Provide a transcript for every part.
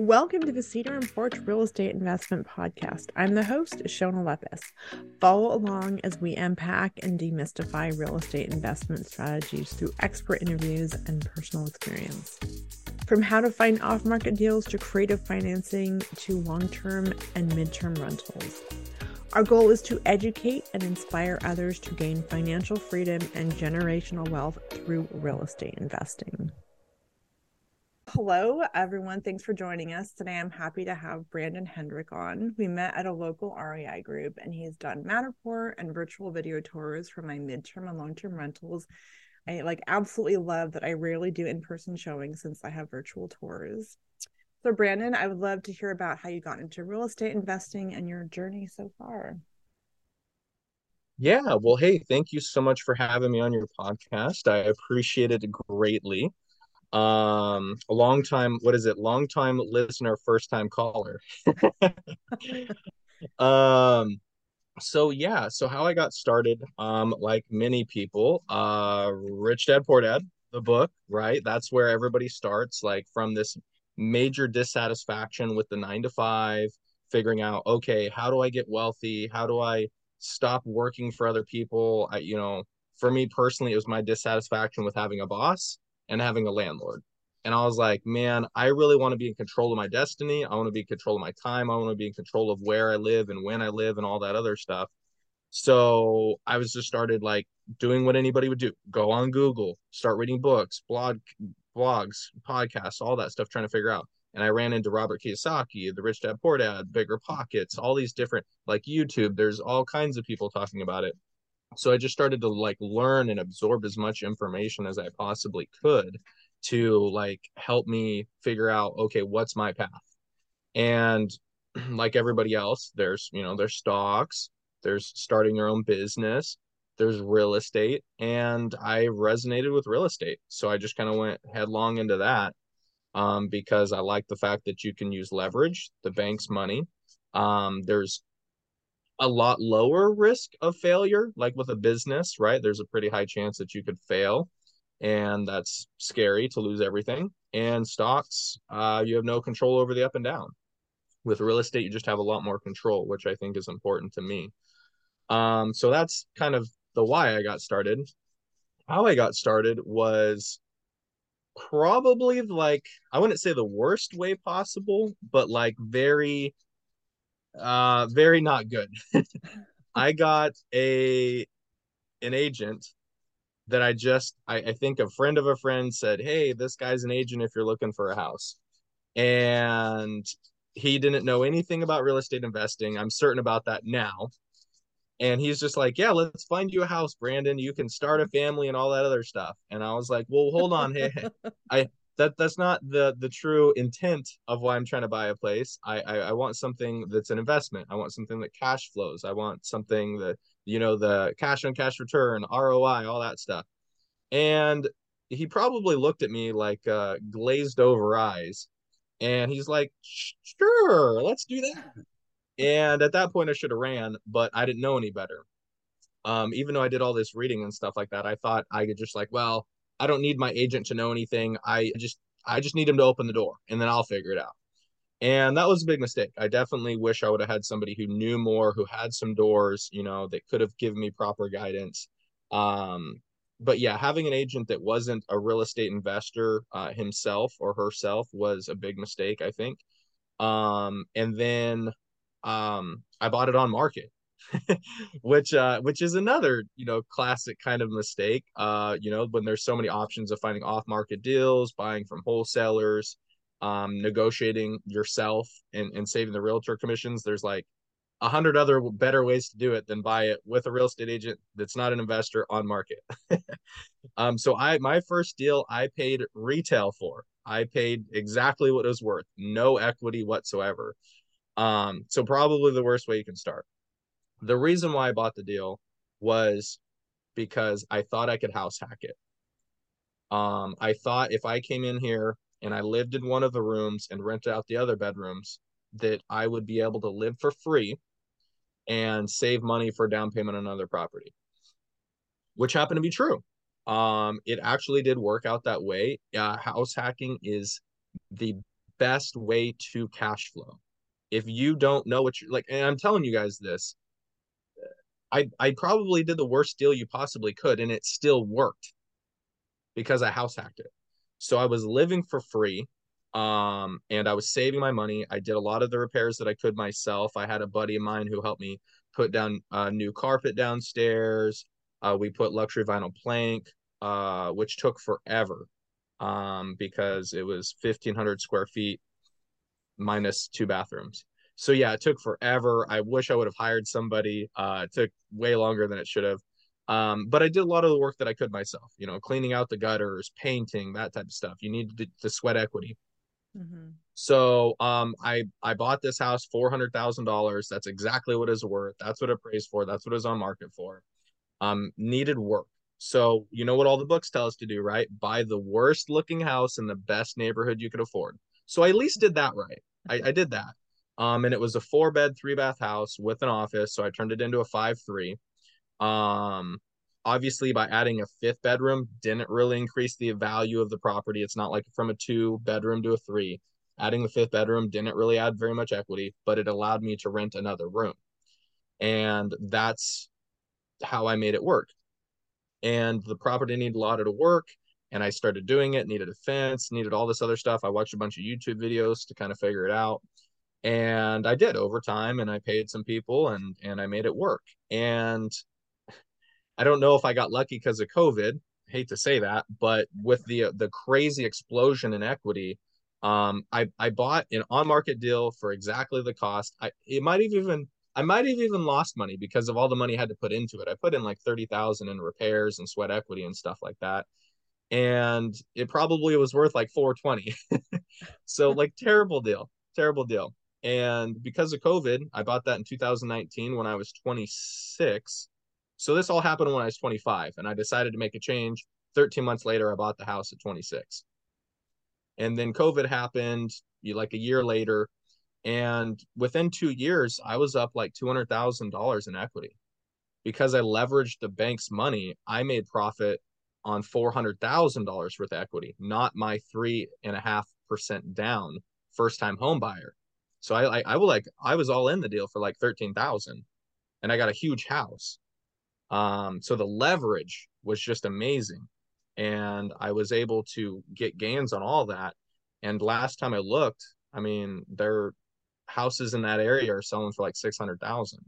Welcome to the Cedar and Porch Real Estate Investment Podcast. I'm the host, Shona Lepis. Follow along as we unpack and demystify real estate investment strategies through expert interviews and personal experience. From how to find off market deals to creative financing to long term and mid term rentals. Our goal is to educate and inspire others to gain financial freedom and generational wealth through real estate investing. Hello, everyone. Thanks for joining us. Today, I'm happy to have Branden Hendrick on. We met at a local REI group, and he's done Matterport and virtual video tours for my midterm and long term rentals. I like absolutely love that I rarely do in person showings since I have virtual tours. So, Branden, I would love to hear about how you got into real estate investing and your journey so far. Yeah, well, hey, thank you so much for having me on your podcast. I appreciate it greatly um a long time what is it? Long time listener first time caller. Um so yeah so how i got started um like many people uh rich dad poor dad the book right? That's where everybody starts like from this major dissatisfaction with the nine to five figuring out okay how do i get wealthy? How do i stop working for other people? I you know for me personally it was my dissatisfaction with having a boss and having a landlord. And I was like, man, I really want to be in control of my destiny. I want to be in control of my time. I want to be in control of where I live and when I live and all that other stuff. So I was just started like doing what anybody would do. Go on Google, start reading books, blog blogs, podcasts, all that stuff, trying to figure out. And I ran into Robert Kiyosaki, the Rich Dad Poor Dad, BiggerPockets, all these different like YouTube. There's all kinds of people talking about it so i just started to like learn and absorb as much information as i possibly could to like help me figure out okay what's my path? And like everybody else there's you know there's stocks there's starting your own business there's real estate and i resonated with real estate. So i just kind of went headlong into that um, because i like the fact that you can use leverage the bank's money um, there's a lot lower risk of failure like with a business right? There's a pretty high chance that you could fail and that's scary to lose everything. And stocks uh, you have no control over the up and down. With real estate you just have a lot more control which i think is important to me. Um, so that's kind of the why i got started. How i got started was probably like i wouldn't say the worst way possible but like very uh, very not good. I got a an agent that I just I, I think a friend of a friend said, Hey, this guy's an agent if you're looking for a house. And he didn't know anything about real estate investing. I'm certain about that now. And he's just like, Yeah, let's find you a house, Branden. You can start a family and all that other stuff. And I was like, Well, hold on. Hey, I that that's not the the true intent of why I'm trying to buy a place. I, I I want something that's an investment. I want something that cash flows. I want something that you know the cash on cash return, ROI, all that stuff. And he probably looked at me like uh, glazed over eyes, and he's like, "Sure, let's do that." And at that point, I should have ran, but I didn't know any better. Um, even though I did all this reading and stuff like that, I thought I could just like, well, I don't need my agent to know anything. I just I just need him to open the door and then I'll figure it out. And that was a big mistake. I definitely wish I would have had somebody who knew more, who had some doors, you know, that could have given me proper guidance. Um, but yeah, having an agent that wasn't a real estate investor uh, himself or herself was a big mistake, I think. Um, and then um, I bought it on market. which uh which is another you know classic kind of mistake uh you know when there's so many options of finding off market deals buying from wholesalers um negotiating yourself and, and saving the realtor commissions there's like a hundred other better ways to do it than buy it with a real estate agent that's not an investor on market. Um so i my first deal i paid retail for. I paid exactly what it was worth no equity whatsoever. Um so probably the worst way you can start the reason why I bought the deal was because I thought I could house hack it. Um, I thought if I came in here and I lived in one of the rooms and rented out the other bedrooms, that I would be able to live for free and save money for down payment on another property, which happened to be true. Um, it actually did work out that way. Uh, house hacking is the best way to cash flow. If you don't know what you're like, and I'm telling you guys this, I I probably did the worst deal you possibly could, and it still worked because I house hacked it. So I was living for free, um, and I was saving my money. I did a lot of the repairs that I could myself. I had a buddy of mine who helped me put down a new carpet downstairs. Uh, we put luxury vinyl plank, uh, which took forever um, because it was 1,500 square feet minus two bathrooms. So yeah, it took forever. I wish I would have hired somebody. Uh, it took way longer than it should have. Um, but I did a lot of the work that I could myself, you know, cleaning out the gutters, painting, that type of stuff. You need to, to sweat equity. Mm-hmm. So um, I I bought this house four hundred thousand dollars. That's exactly what it's worth. That's what it praised for. That's what it's on market for. Um, needed work. So you know what all the books tell us to do, right? Buy the worst looking house in the best neighborhood you could afford. So I at least did that right. I, I did that. Um, and it was a four bed, three bath house with an office. So I turned it into a five three. Um, obviously by adding a fifth bedroom didn't really increase the value of the property. It's not like from a two bedroom to a three. Adding the fifth bedroom didn't really add very much equity, but it allowed me to rent another room. And that's how I made it work. And the property needed a lot of work and I started doing it, needed a fence, needed all this other stuff. I watched a bunch of YouTube videos to kind of figure it out and I did over time and I paid some people and and I made it work. And I don't know if I got lucky because of COVID. I hate to say that, but with the the crazy explosion in equity, um, I I bought an on market deal for exactly the cost. I it might have even I might have even lost money because of all the money I had to put into it. I put in like thirty thousand in repairs and sweat equity and stuff like that, and it probably was worth like four twenty. so like terrible deal, terrible deal. And because of COVID, I bought that in 2019 when I was 26. So this all happened when I was 25 and I decided to make a change. 13 months later, I bought the house at 26. And then COVID happened like a year later. And within two years, I was up like $200,000 in equity because I leveraged the bank's money. I made profit on $400,000 worth of equity, not my three and a half percent down first time home buyer. So I, I, I will like I was all in the deal for like thirteen thousand, and I got a huge house. Um, so the leverage was just amazing, and I was able to get gains on all that. And last time I looked, I mean, their houses in that area are selling for like six hundred thousand.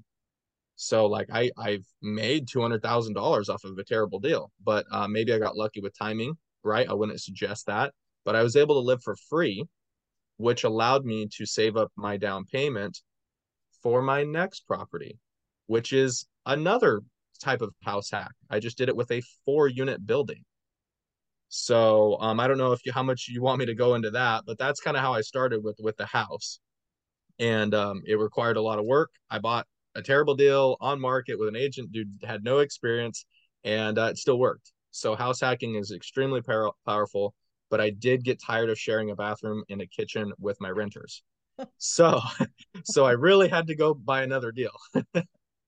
So like I I've made two hundred thousand dollars off of a terrible deal, but uh, maybe I got lucky with timing, right? I wouldn't suggest that, but I was able to live for free which allowed me to save up my down payment for my next property, which is another type of house hack. I just did it with a four unit building. So um, I don't know if you how much you want me to go into that, but that's kind of how I started with with the house, and um, it required a lot of work. I bought a terrible deal on market with an agent who had no experience, and uh, it still worked. So house hacking is extremely power- powerful but I did get tired of sharing a bathroom and a kitchen with my renters. so so I really had to go buy another deal.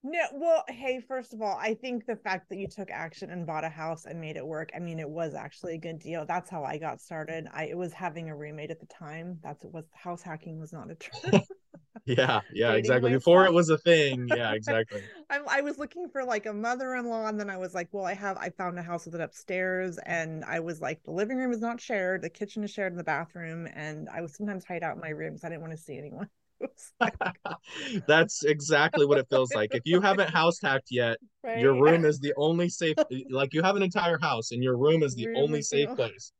no, well, hey, first of all, I think the fact that you took action and bought a house and made it work, I mean, it was actually a good deal. That's how I got started. I it was having a roommate at the time. That's what was house hacking was not a term yeah yeah exactly. myself. before it was a thing yeah exactly. I, I was looking for like a mother-in-law and then i was like well i have i found a house with it upstairs and i was like the living room is not shared the kitchen is shared in the bathroom and i would sometimes hide out in my rooms i didn't want to see anyone. Oh, That's exactly what it feels like if you haven't house hacked yet right? your room is the only safe like you have an entire house and your room is the room only safe place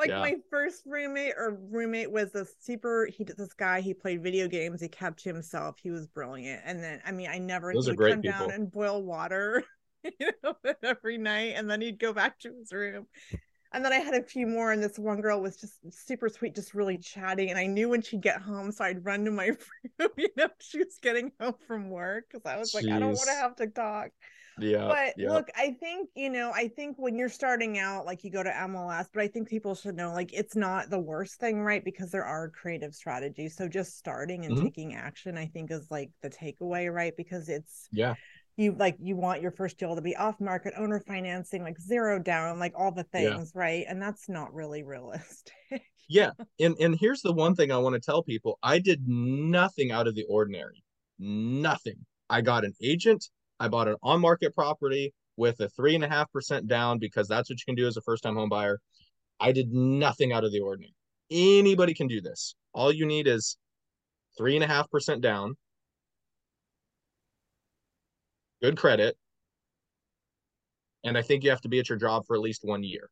like yeah. my first roommate or roommate was a super he did this guy he played video games he kept to himself he was brilliant and then i mean i never Those he would come people. down and boil water you know every night and then he'd go back to his room and then I had a few more, and this one girl was just super sweet, just really chatty. And I knew when she'd get home, so I'd run to my room, you know, she was getting home from work because I was Jeez. like, I don't want to have to talk yeah but yeah. look i think you know i think when you're starting out like you go to mls but i think people should know like it's not the worst thing right because there are creative strategies so just starting and mm-hmm. taking action i think is like the takeaway right because it's yeah you like you want your first deal to be off market owner financing like zero down like all the things yeah. right and that's not really realistic yeah. And and here's the one thing I want to tell people. I did nothing out of the ordinary. Nothing. I got an agent. I bought an on-market property with a three and a half percent down because that's what you can do as a first-time home buyer. I did nothing out of the ordinary. Anybody can do this. All you need is three and a half percent down, good credit, and I think you have to be at your job for at least one year.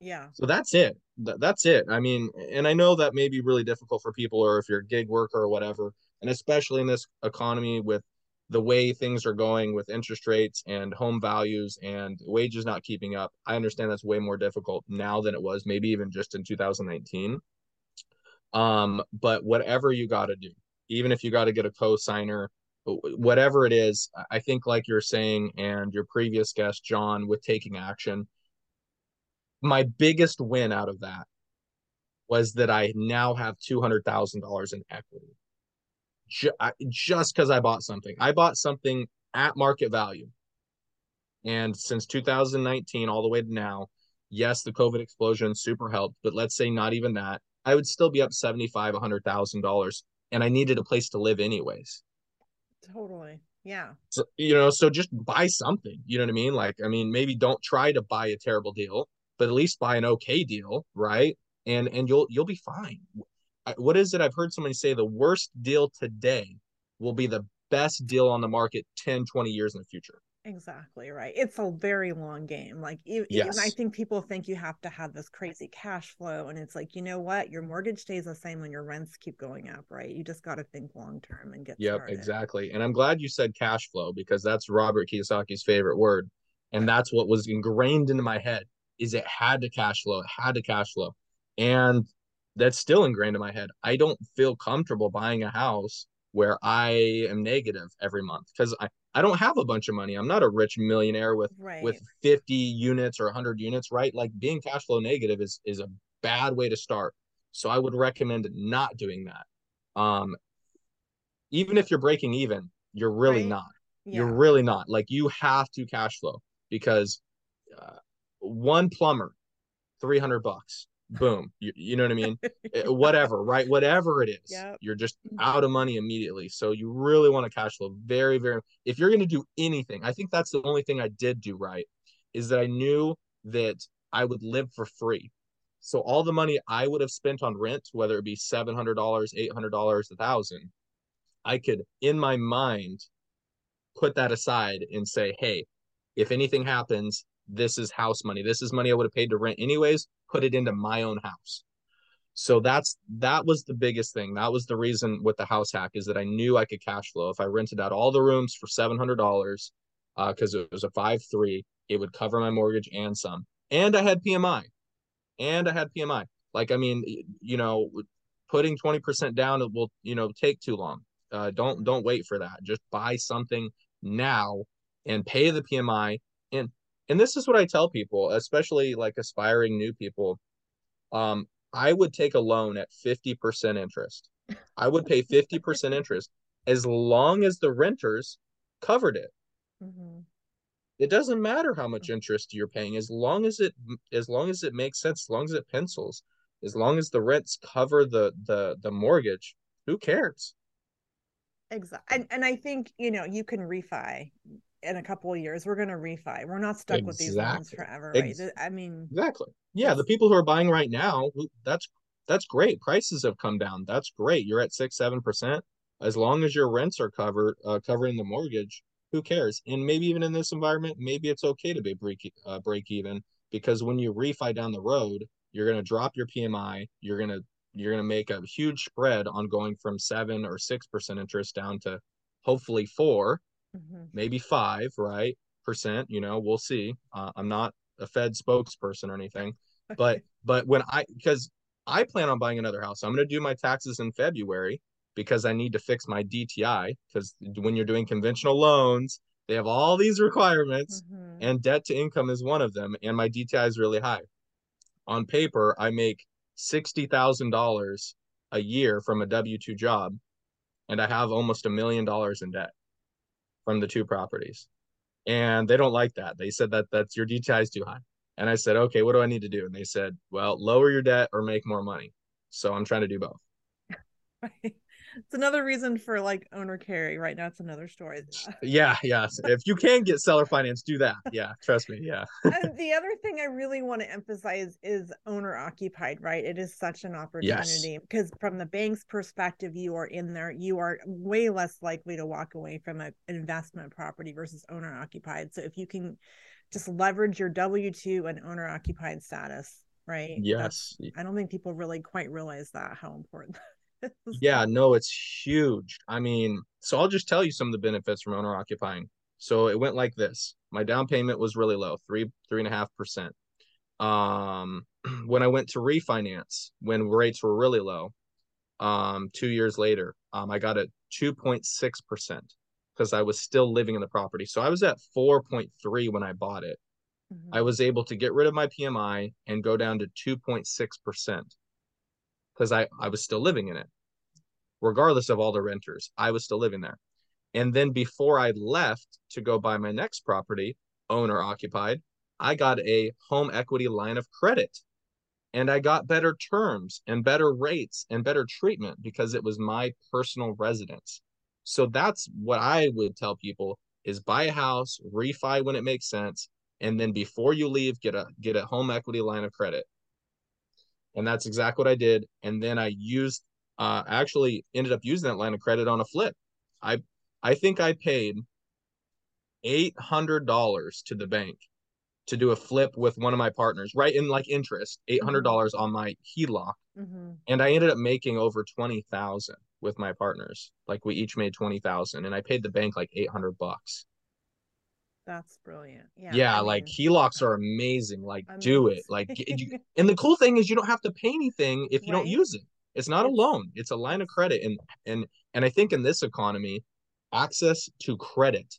Yeah. So that's it. That's it. I mean, and I know that may be really difficult for people, or if you're a gig worker or whatever, and especially in this economy with the way things are going with interest rates and home values and wages not keeping up. I understand that's way more difficult now than it was maybe even just in 2019. Um, but whatever you got to do, even if you got to get a co-signer, whatever it is, I think like you're saying and your previous guest John with taking action, my biggest win out of that was that I now have $200,000 in equity. Just because I bought something. I bought something at market value. And since 2019 all the way to now, yes, the COVID explosion super helped, but let's say not even that. I would still be up seventy-five, hundred thousand dollars, and I needed a place to live anyways. Totally. Yeah. So you know, so just buy something. You know what I mean? Like, I mean, maybe don't try to buy a terrible deal, but at least buy an okay deal, right? And and you'll you'll be fine. What is it? I've heard somebody say the worst deal today will be the best deal on the market 10, 20 years in the future. Exactly right. It's a very long game. Like even, yes. I think people think you have to have this crazy cash flow, and it's like you know what, your mortgage stays the same when your rents keep going up, right? You just got to think long term and get. Yep, started. exactly. And I'm glad you said cash flow because that's Robert Kiyosaki's favorite word, and that's what was ingrained into my head. Is it had to cash flow? It had to cash flow, and that's still ingrained in my head. I don't feel comfortable buying a house where I am negative every month because I, I don't have a bunch of money. I'm not a rich millionaire with right. with 50 units or 100 units, right? Like being cash flow negative is is a bad way to start. So I would recommend not doing that. Um even if you're breaking even, you're really right. not. Yeah. You're really not. Like you have to cash flow because uh, one plumber 300 bucks boom you, you know what i mean eh, whatever right whatever it is yep. you're just mm-hmm. out of money immediately so you really want to cash flow very very if you're going to do anything i think that's the only thing i did do right is that i knew that i would live for free so all the money i would have spent on rent whether it be $700 $800 a thousand i could in my mind put that aside and say hey if anything happens this is house money. This is money I would have paid to rent anyways, put it into my own house. So that's that was the biggest thing. That was the reason with the house hack is that I knew I could cash flow. If I rented out all the rooms for seven hundred dollars, because uh, it was a five three, it would cover my mortgage and some. And I had PMI, and I had PMI. Like I mean, you know, putting twenty percent down it will you know take too long. Uh, don't don't wait for that. Just buy something now and pay the PMI. And and this is what I tell people, especially like aspiring new people. Um, I would take a loan at 50% interest. I would pay 50% interest as long as the renters covered it. Mm-hmm. It doesn't matter how much interest you're paying as long as it as long as it makes sense, as long as it pencils, as long as the rents cover the the the mortgage, who cares? Exactly. And and I think, you know, you can refi in a couple of years we're going to refi. We're not stuck exactly. with these loans forever right? Ex- i mean exactly. Yeah the people who are buying right now that's that's great. Prices have come down. That's great. You're at six seven percent. As long as your rents are covered uh, covering the mortgage who cares? And maybe even in this environment maybe it's okay to be break uh, break even because when you refi down the road you're going to drop your pmi you're going to you're going to make a huge spread on going from seven or six percent interest down to hopefully four mm-hmm. maybe five, right? Percent, you know, we'll see. Uh, I'm not a Fed spokesperson or anything, but but when I because I plan on buying another house, I'm going to do my taxes in February because I need to fix my DTI because when you're doing conventional loans, they have all these requirements, mm-hmm. and debt to income is one of them, and my DTI is really high. On paper, I make sixty thousand dollars a year from a W two job, and I have almost a million dollars in debt from the two properties. And they don't like that. They said that that's your DTI is too high. And I said, okay, what do I need to do? And they said, well, lower your debt or make more money. So I'm trying to do both. It's another reason for like owner carry. Right now, it's another story. yeah, yeah. If you can get seller finance, do that. Yeah, trust me. Yeah. and the other thing I really want to emphasize is owner occupied, right? It is such an opportunity yes. because from the bank's perspective, you are in there, you are way less likely to walk away from a, an investment property versus owner occupied. So if you can just leverage your W 2 and owner occupied status, right? Yes. That's, I don't think people really quite realize that how important yeah, no, it's huge. I mean, so I'll just tell you some of the benefits from owner occupying. So it went like this. My down payment was really low, three, three and a half percent. Um, when I went to refinance, when rates were really low, um, two years later, um, I got a 2.6 percent because I was still living in the property. So I was at 4.3 when I bought it. Mm-hmm. I was able to get rid of my PMI and go down to 2.6 percent because I, I was still living in it. Regardless of all the renters, I was still living there. And then before I left to go buy my next property, owner occupied, I got a home equity line of credit. And I got better terms and better rates and better treatment because it was my personal residence. So that's what I would tell people is buy a house, refi when it makes sense, and then before you leave, get a get a home equity line of credit and that's exactly what I did. And then I used, uh, actually ended up using that line of credit on a flip. I, I think I paid eight hundred dollars to the bank to do a flip with one of my partners, right in like interest, eight hundred dollars mm-hmm. on my HELOC, mm-hmm. and I ended up making over twenty thousand with my partners. Like we each made twenty thousand, and I paid the bank like eight hundred bucks. That's brilliant. Yeah. Yeah, I like mean, HELOCs are amazing. Like amazing. do it. Like you, and the cool thing is you don't have to pay anything if you right? don't use it. It's not a loan. It's a line of credit and and and I think in this economy access to credit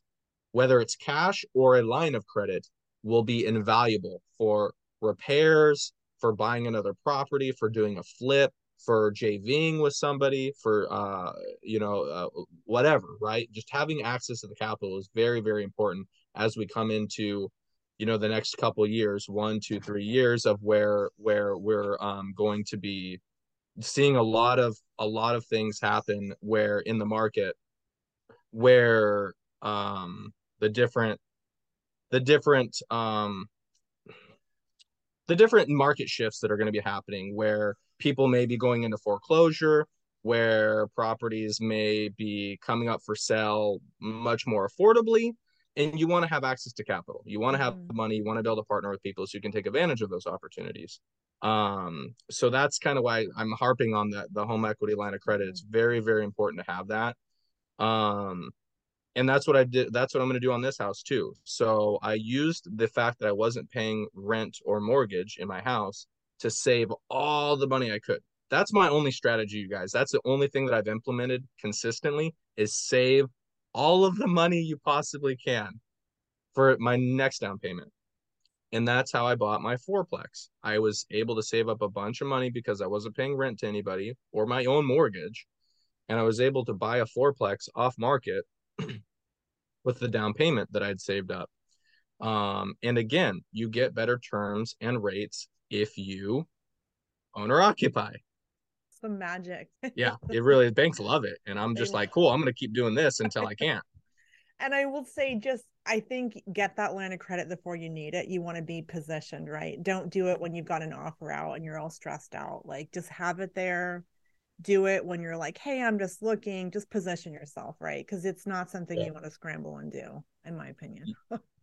whether it's cash or a line of credit will be invaluable for repairs, for buying another property, for doing a flip, for JVing with somebody, for uh, you know, uh, whatever, right? Just having access to the capital is very, very important as we come into you know the next couple years one two three years of where where we're um, going to be seeing a lot of a lot of things happen where in the market where um the different the different um the different market shifts that are going to be happening where people may be going into foreclosure where properties may be coming up for sale much more affordably and you want to have access to capital. You want to have mm-hmm. money you want to be able to partner with people so you can take advantage of those opportunities. Um so that's kind of why i'm harping on that the home equity line of credit. It's very very important to have that. Um and that's what i did that's what i'm going to do on this house too. So i used the fact that i wasn't paying rent or mortgage in my house to save all the money i could. That's my only strategy you guys. That's the only thing that i've implemented consistently is save all of the money you possibly can for my next down payment. And that's how I bought my fourplex. I was able to save up a bunch of money because I wasn't paying rent to anybody or my own mortgage. And I was able to buy a fourplex off market with the down payment that I'd saved up. Um, and again, you get better terms and rates if you own or occupy the magic. yeah, it really banks love it. And I'm just like, cool, I'm gonna keep doing this until I can't. and I will say just I think get that line of credit before you need it. You want to be positioned, right? Don't do it when you've got an offer out and you're all stressed out. Like just have it there. Do it when you're like, hey, I'm just looking, just position yourself, right? Because it's not something yeah. you want to scramble and do, in my opinion.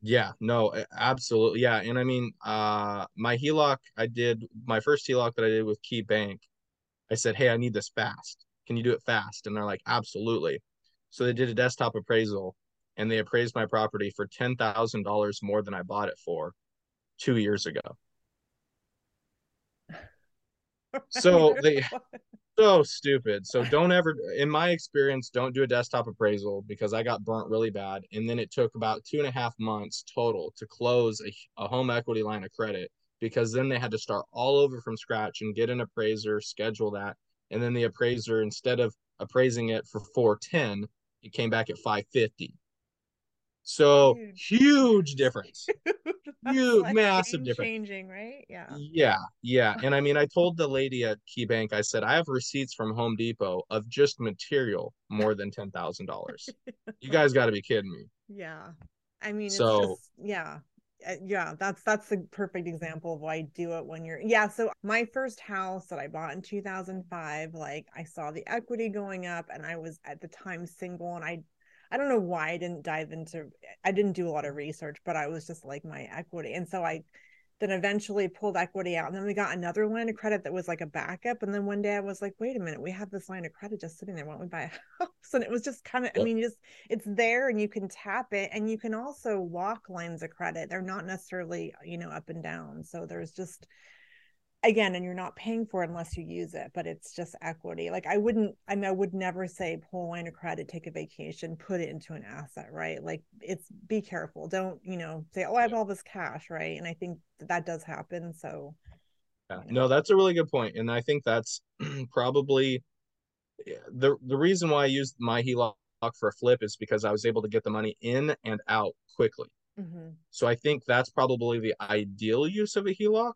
yeah, no, absolutely. Yeah. And I mean, uh my HELOC, I did my first HELOC that I did with KeyBank I said, Hey, I need this fast. Can you do it fast? And they're like, Absolutely. So they did a desktop appraisal and they appraised my property for $10,000 more than I bought it for two years ago. So they, so stupid. So don't ever, in my experience, don't do a desktop appraisal because I got burnt really bad. And then it took about two and a half months total to close a, a home equity line of credit because then they had to start all over from scratch and get an appraiser, schedule that. And then the appraiser, instead of appraising it for 410, it came back at 550. So huge, huge difference. huge, like massive difference. Changing, right? Yeah. Yeah, yeah. And I mean, I told the lady at KeyBank, I said, I have receipts from Home Depot of just material more than ten thousand dollars. you guys got to be kidding me. Yeah. I mean, so just, yeah, Uh, yeah that's that's the perfect example of why I do it when you're yeah so my first house that i bought in 2005 like i saw the equity going up and i was at the time single and i i don't know why i didn't dive into i didn't do a lot of research but i was just like my equity. And so i then eventually pulled equity out. And then we got another line of credit that was like a backup. And then one day I was like, wait a minute, we have this line of credit just sitting there. Why don't we buy a house? And it was just kind of, I mean, just it's there and you can tap it and you can also lock lines of credit. They're not necessarily, you know, up and down. So there's just again and you're not paying for it unless you use it but it's just equity like i wouldn't i mean i would never say pull a line of credit take a vacation put it into an asset right like it's be careful don't you know say oh i have all this cash right and i think that, that does happen so yeah. You know. no that's a really good point and i think that's probably the the reason why i used my HELOC for a flip is because i was able to get the money in and out quickly mm-hmm. so i think that's probably the ideal use of a HELOC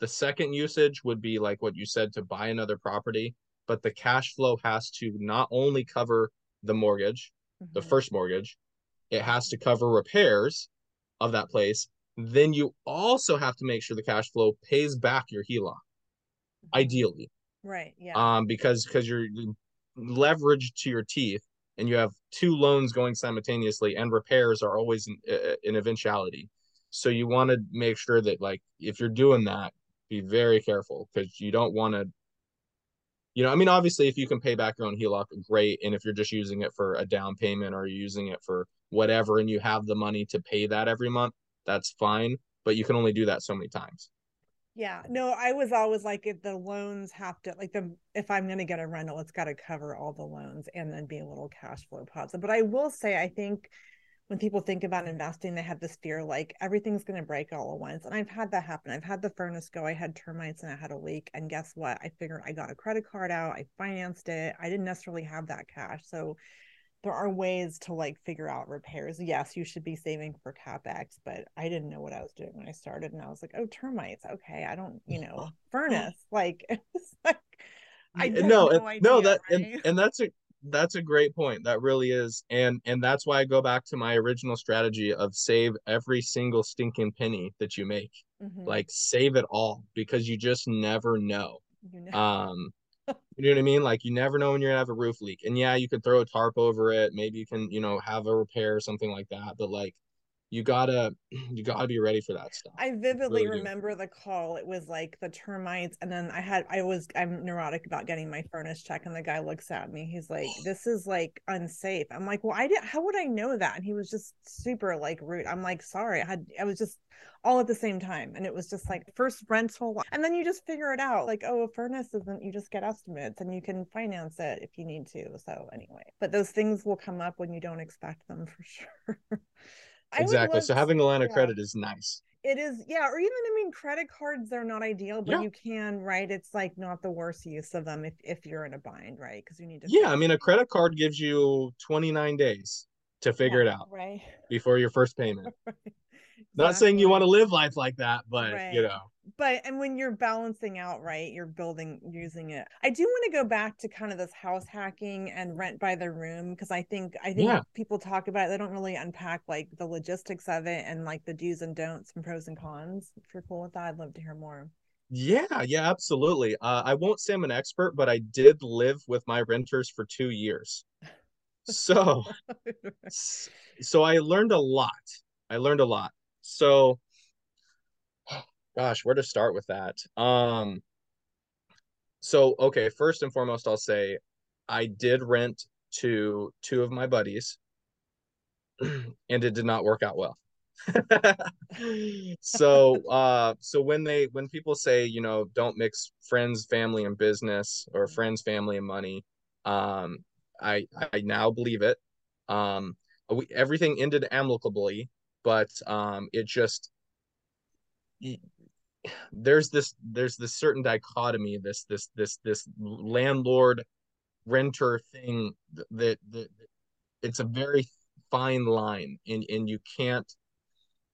the second usage would be like what you said to buy another property, but the cash flow has to not only cover the mortgage, mm-hmm. the first mortgage, it has to cover repairs of that place. Then you also have to make sure the cash flow pays back your HELOC, mm-hmm. ideally. Right. Yeah. Um, because because you're leveraged to your teeth, and you have two loans going simultaneously, and repairs are always an, an eventuality. So you want to make sure that like if you're doing that, be very careful because you don't want to you know i mean obviously if you can pay back your own HELOC great and if you're just using it for a down payment or using it for whatever and you have the money to pay that every month that's fine but you can only do that so many times. Yeah no i was always like if the loans have to like the if i'm going to get a rental it's got to cover all the loans and then be a little cash flow positive. But i will say i think when people think about investing, they have this fear like everything's going to break all at once. And I've had that happen. I've had the furnace go, I had termites and I had a leak. And guess what? I figured I got a credit card out, I financed it. I didn't necessarily have that cash. So there are ways to like figure out repairs. Yes, you should be saving for capex, but I didn't know what I was doing when I started. And I was like, oh, termites. Okay. I don't, you know, furnace. Like, it's like, I no, no, idea, no, that right? and, and that's a that's a great point. That really is. And and that's why i go back to my original strategy of save every single stinking penny that you make. Mm-hmm. like save it all because you just never know, you know. um you know what i mean? Like you never know when you're gonna have a roof leak. And yeah you could throw a tarp over it. Maybe you can you know have a repair or something like that. But like you gotta you gotta be ready for that stuff. I vividly really remember do. the call. It was like the termites and then i had i was i'm neurotic about getting my furnace check and the guy looks at me. He's like this is like unsafe. I'm like well i did how would i know that? And he was just super like rude. I'm like sorry i had i was just all at the same time. And it was just like first rental and then you just figure it out. Like oh a furnace isn't you just get estimates and you can finance it if you need to. So anyway. But those things will come up when you don't expect them for sure exactly. So having a line of credit is nice. It is, yeah. Or even, I mean, credit cards, they're not ideal, but yeah. you can, right? It's like not the worst use of them if, if you're in a bind, right? Because you need to. Yeah. I mean, a credit card gives you 29 days to figure yeah, it out. Right. Before your first payment. right. Exactly. Not saying you want to live life like that, but right. you know but and when you're balancing out right you're building using it i do want to go back to kind of this house hacking and rent by the room because i think i think yeah. people talk about it they don't really unpack like the logistics of it and like the do's and don'ts and pros and cons if you're cool with that i'd love to hear more. Yeah yeah absolutely uh, i won't say i'm an expert but i did live with my renters for two years. So so i learned a lot i learned a lot. So gosh, where to start with that? Um, so okay, first and foremost, I'll say I did rent to two of my buddies, and it did not work out well. so uh so when they when people say you know don't mix friends family and business or friends family and money um i i now believe it um we, everything ended amicably but um it just there's this there's this certain dichotomy this this this this landlord renter thing that, that, it's a very fine line and and you can't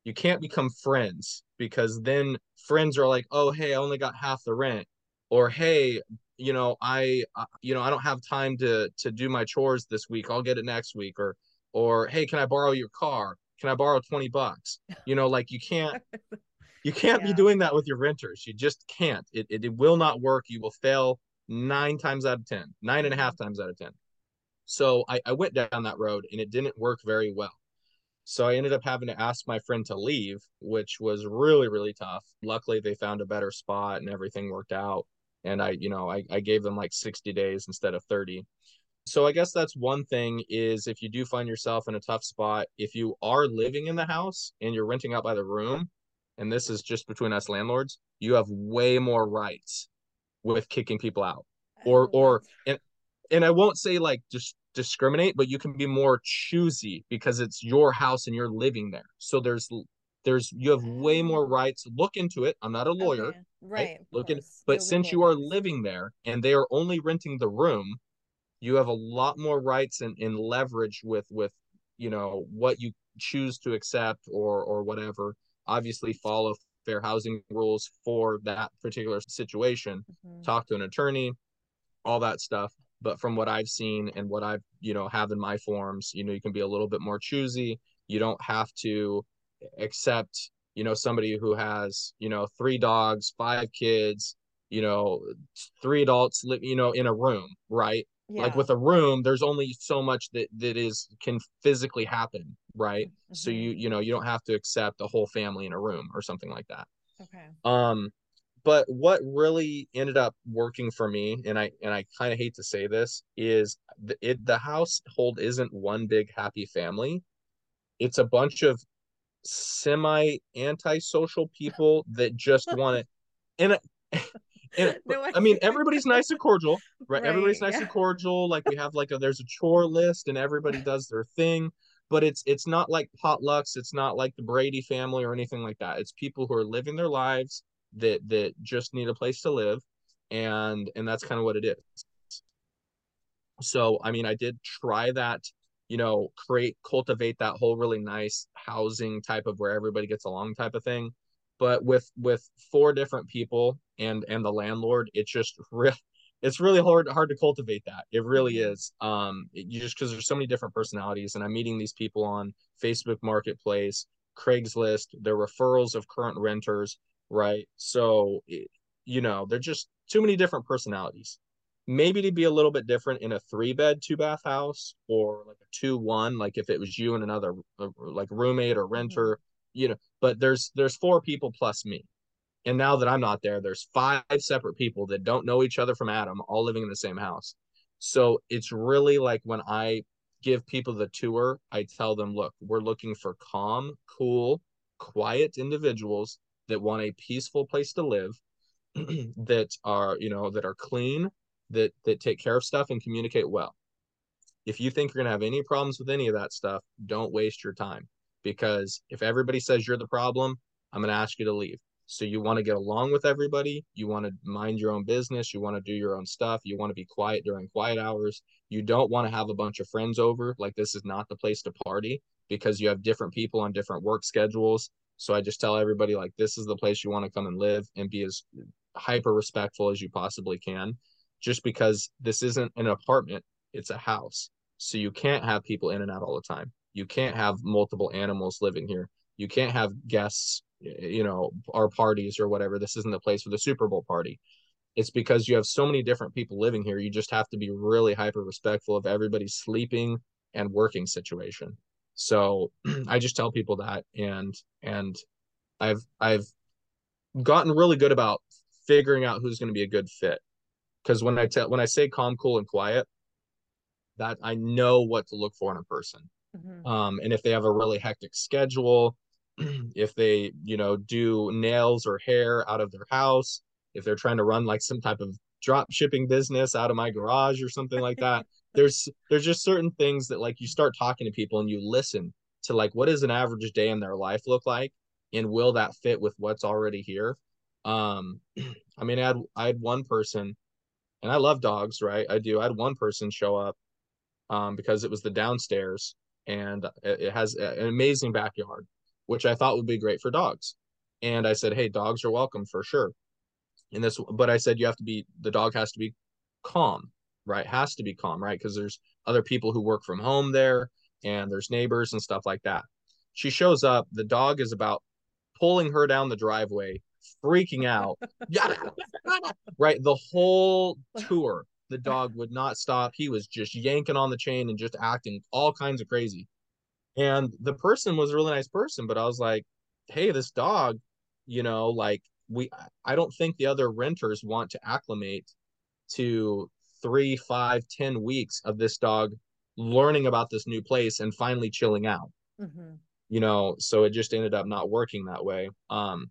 you can't become friends because then friends are like oh hey i only got half the rent or hey you know i you know i don't have time to to do my chores this week i'll get it next week or or hey can i borrow your car? Can i borrow 20 bucks? You know like you can't you can't yeah. be doing that with your renters you just can't it, it, it will not work you will fail nine times out of ten nine and a half times out of ten so I, I went down that road and it didn't work very well so I ended up having to ask my friend to leave, which was really, really tough. Luckily, they found a better spot and everything worked out. And I, you know, I, I gave them like 60 days instead of 30. So I guess that's one thing is if you do find yourself in a tough spot, if you are living in the house and you're renting out by the room, and this is just between us landlords, you have way more rights with kicking people out. Or or and and I won't say like just discriminate, but you can be more choosy because it's your house and you're living there. So there's there's you have way more oh. rights. Look into it. I'm not a lawyer. Okay. Right. right? Look in but since you are living there and they are only renting the room, you have a lot more rights and, and leverage with with you know what you choose to accept or or whatever. Obviously follow fair housing rules for that particular situation. Mm-hmm. Talk to an attorney, all that stuff but from what I've seen and what I've you know have in my forms, you know, you can be a little bit more choosy. You don't have to accept you know somebody who has you know three dogs, five kids, you know, three adults live you know in a room, right? Yeah. Like with a room, there's only so much that that is can physically happen, right? Mm-hmm. So you you know you don't have to accept a whole family in a room or something like that. Okay. Um, but what really ended up working for me and i and i kind of hate to say this is the, it the household isn't one big happy family it's a bunch of semi antisocial people that just want to and, and no, I, I, mean everybody's nice and cordial right, right everybody's nice yeah. and cordial like we have like a there's a chore list and everybody does their thing but it's it's not like potlucks it's not like the brady family or anything like that. It's people who are living their lives that that just need a place to live and and that's kind of what it is. So i mean i did try that you know create cultivate that whole really nice housing type of where everybody gets along type of thing but with with four different people and and the landlord it's just real it's really hard hard to cultivate that it really mm-hmm. is um it, you just because there's so many different personalities and i'm meeting these people on facebook marketplace craigslist their referrals of current renters right? So, you know, they're just too many different personalities. Maybe to be a little bit different in a three bed, two bath house or like a two one, like if it was you and another like roommate or renter, mm-hmm. you know, but there's there's four people plus me. And now that I'm not there, there's five separate people that don't know each other from Adam, all living in the same house. So it's really like when I give people the tour, I tell them, look, we're looking for calm, cool, quiet individuals that want a peaceful place to live that are you know that are clean that that take care of stuff and communicate well if you think you're going to have any problems with any of that stuff don't waste your time because if everybody says you're the problem i'm going to ask you to leave so you want to get along with everybody you want to mind your own business you want to do your own stuff you want to be quiet during quiet hours you don't want to have a bunch of friends over like this is not the place to party because you have different people on different work schedules so I just tell everybody like this is the place you want to come and live and be as hyper respectful as you possibly can. Just because this isn't an apartment, it's a house. So you can't have people in and out all the time. You can't have multiple animals living here. You can't have guests, you know, our parties or whatever. This isn't the place for the Super Bowl party. It's because you have so many different people living here. You just have to be really hyper respectful of everybody's sleeping and working situation. So I just tell people that and and I've I've gotten really good about figuring out who's going to be a good fit. Cuz when I tell when I say calm, cool and quiet, that I know what to look for in a person. Mm-hmm. Um and if they have a really hectic schedule, if they, you know, do nails or hair out of their house, if they're trying to run like some type of drop shipping business out of my garage or something like that, there's there's just certain things that like you start talking to people and you listen to like what does an average day in their life look like? And will that fit with what's already here? Um i mean i had i had one person and i love dogs right? I do. I had one person show up um because it was the downstairs and it has an amazing backyard, which I thought would be great for dogs. And I said, hey, dogs are welcome for sure. And this, but I said you have to be the dog has to be calm, right? Has to be calm, right? Because there's other people who work from home there, and there's neighbors and stuff like that. She shows up. The dog is about pulling her down the driveway, freaking out. right. The whole tour, the dog would not stop. He was just yanking on the chain and just acting all kinds of crazy. And the person was a really nice person, but I was like, hey, this dog, you know, like we, I don't think the other renters want to acclimate to three, five, ten weeks of this dog learning about this new place and finally chilling out. Mm-hmm. You know, so it just ended up not working that way. Um,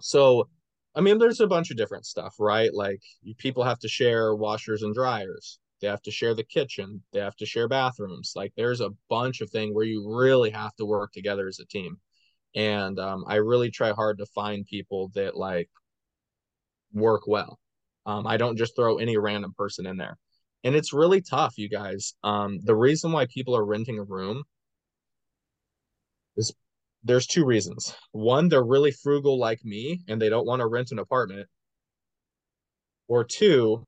so I mean, there's a bunch of different stuff, right? Like people have to share washers and dryers. They have to share the kitchen. They have to share bathrooms. Like there's a bunch of things where you really have to work together as a team. And um, I really try hard to find people that like work well. Um, I don't just throw any random person in there. And it's really tough, you guys. Um, the reason why people are renting a room is there's two reasons. One, they're really frugal like me and they don't want to rent an apartment. Or two,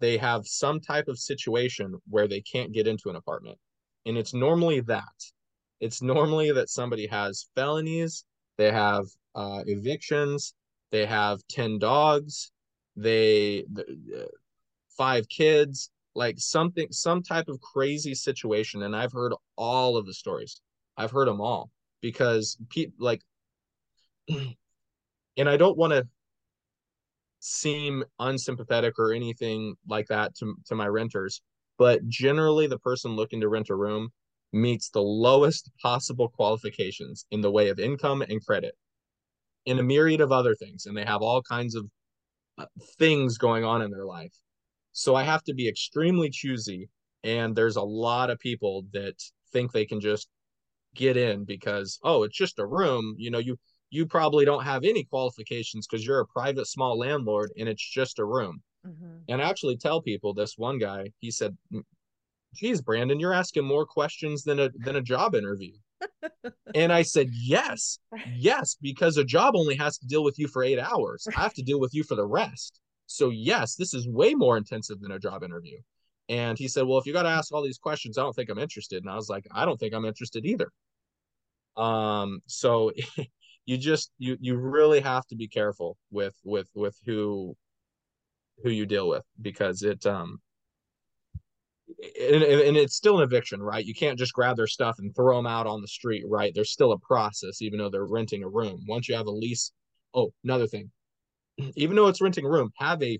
they have some type of situation where they can't get into an apartment. And it's normally that. It's normally that somebody has felonies, they have uh, evictions, they have 10 dogs, they five kids, like something some type of crazy situation and I've heard all of the stories. I've heard them all because people like and I don't want to seem unsympathetic or anything like that to to my renters, but generally the person looking to rent a room meets the lowest possible qualifications in the way of income and credit in a myriad of other things and they have all kinds of uh, things going on in their life. So i have to be extremely choosy and there's a lot of people that think they can just get in because oh it's just a room you know you you probably don't have any qualifications because you're a private small landlord and it's just a room mm-hmm. and I actually tell people this one guy he said geez Branden you're asking more questions than a than a job interview and i said yes yes because a job only has to deal with you for eight hours i have to deal with you for the rest so yes this is way more intensive than a job interview and he said, Well, if you got to ask all these questions, I don't think I'm interested. And I was like, I don't think I'm interested either. Um, so you just you you really have to be careful with with with who who you deal with because it um and, and it's still an eviction, right? You can't just grab their stuff and throw them out on the street, right? There's still a process, even though they're renting a room. Once you have a lease, oh, another thing, even though it's renting a room, have a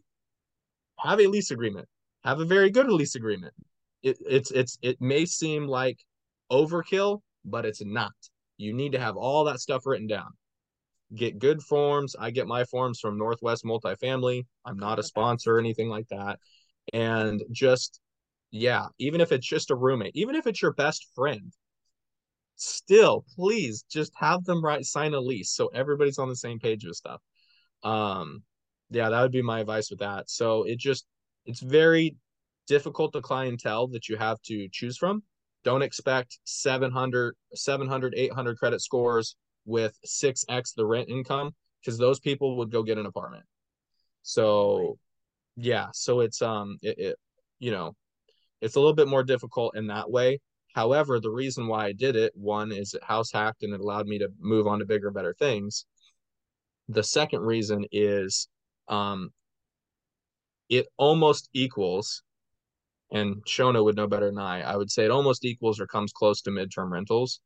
have a lease agreement have a very good lease agreement. It, it's it's it may seem like overkill, but it's not. You need to have all that stuff written down. Get good forms. I get my forms from Northwest Multifamily. I'm not a sponsor or anything like that. And just yeah, even if it's just a roommate, even if it's your best friend, still please just have them write sign a lease so everybody's on the same page with stuff. Um yeah, that would be my advice with that. So it just it's very difficult to clientele that you have to choose from. Don't expect 700, 700, 800 credit scores with 6x the rent income because those people would go get an apartment. So, yeah, so it's um it, it you know, it's a little bit more difficult in that way. However, the reason why I did it, one is it house hacked and it allowed me to move on to bigger, better things. The second reason is um, it almost equals, and Shona would know better than I. I would say it almost equals or comes close to midterm rentals,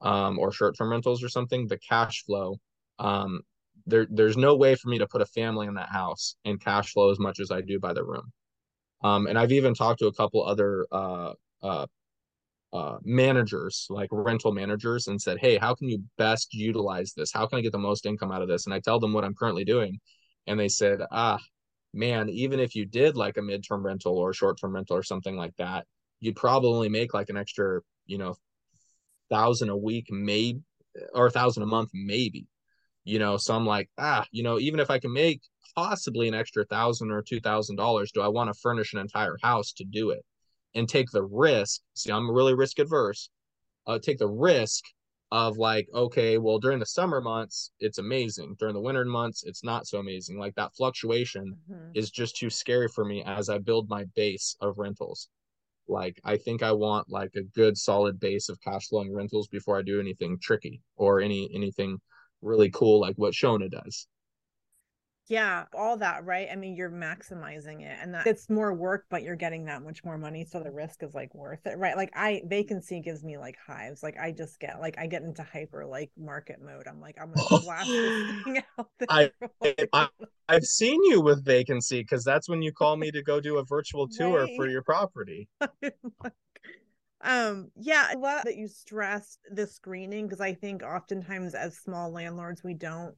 um, or short-term rentals or something. The cash flow, um, there, there's no way for me to put a family in that house and cash flow as much as I do by the room. Um, and I've even talked to a couple other uh, uh, uh, managers, like rental managers, and said, "Hey, how can you best utilize this? How can I get the most income out of this?" And I tell them what I'm currently doing, and they said, "Ah, man, even if you did like a midterm rental or a short term rental or something like that, you'd probably make like an extra, you know, thousand a week, maybe, or a thousand a month, maybe. You know, so I'm like, ah, you know, even if I can make possibly an extra thousand or two thousand dollars, do I want to furnish an entire house to do it and take the risk? See, I'm really risk adverse. uh, take the risk of like okay well during the summer months it's amazing. During the winter months it's not so amazing. Like that fluctuation mm-hmm. is just too scary for me as i build my base of rentals. Like i think i want like a good solid base of cash flowing rentals before i do anything tricky or any anything really cool like what shona does yeah all that right? I mean you're maximizing it and that it's more work but you're getting that much more money so the risk is like worth it right? Like i vacancy gives me like hives like i just get like i get into hyper like market mode. I'm like i'm gonna blast this thing out I, I i've seen you with vacancy because that's when you call me to go do a virtual tour right. for your property. Um yeah i love that you stressed the screening because i think oftentimes as small landlords we don't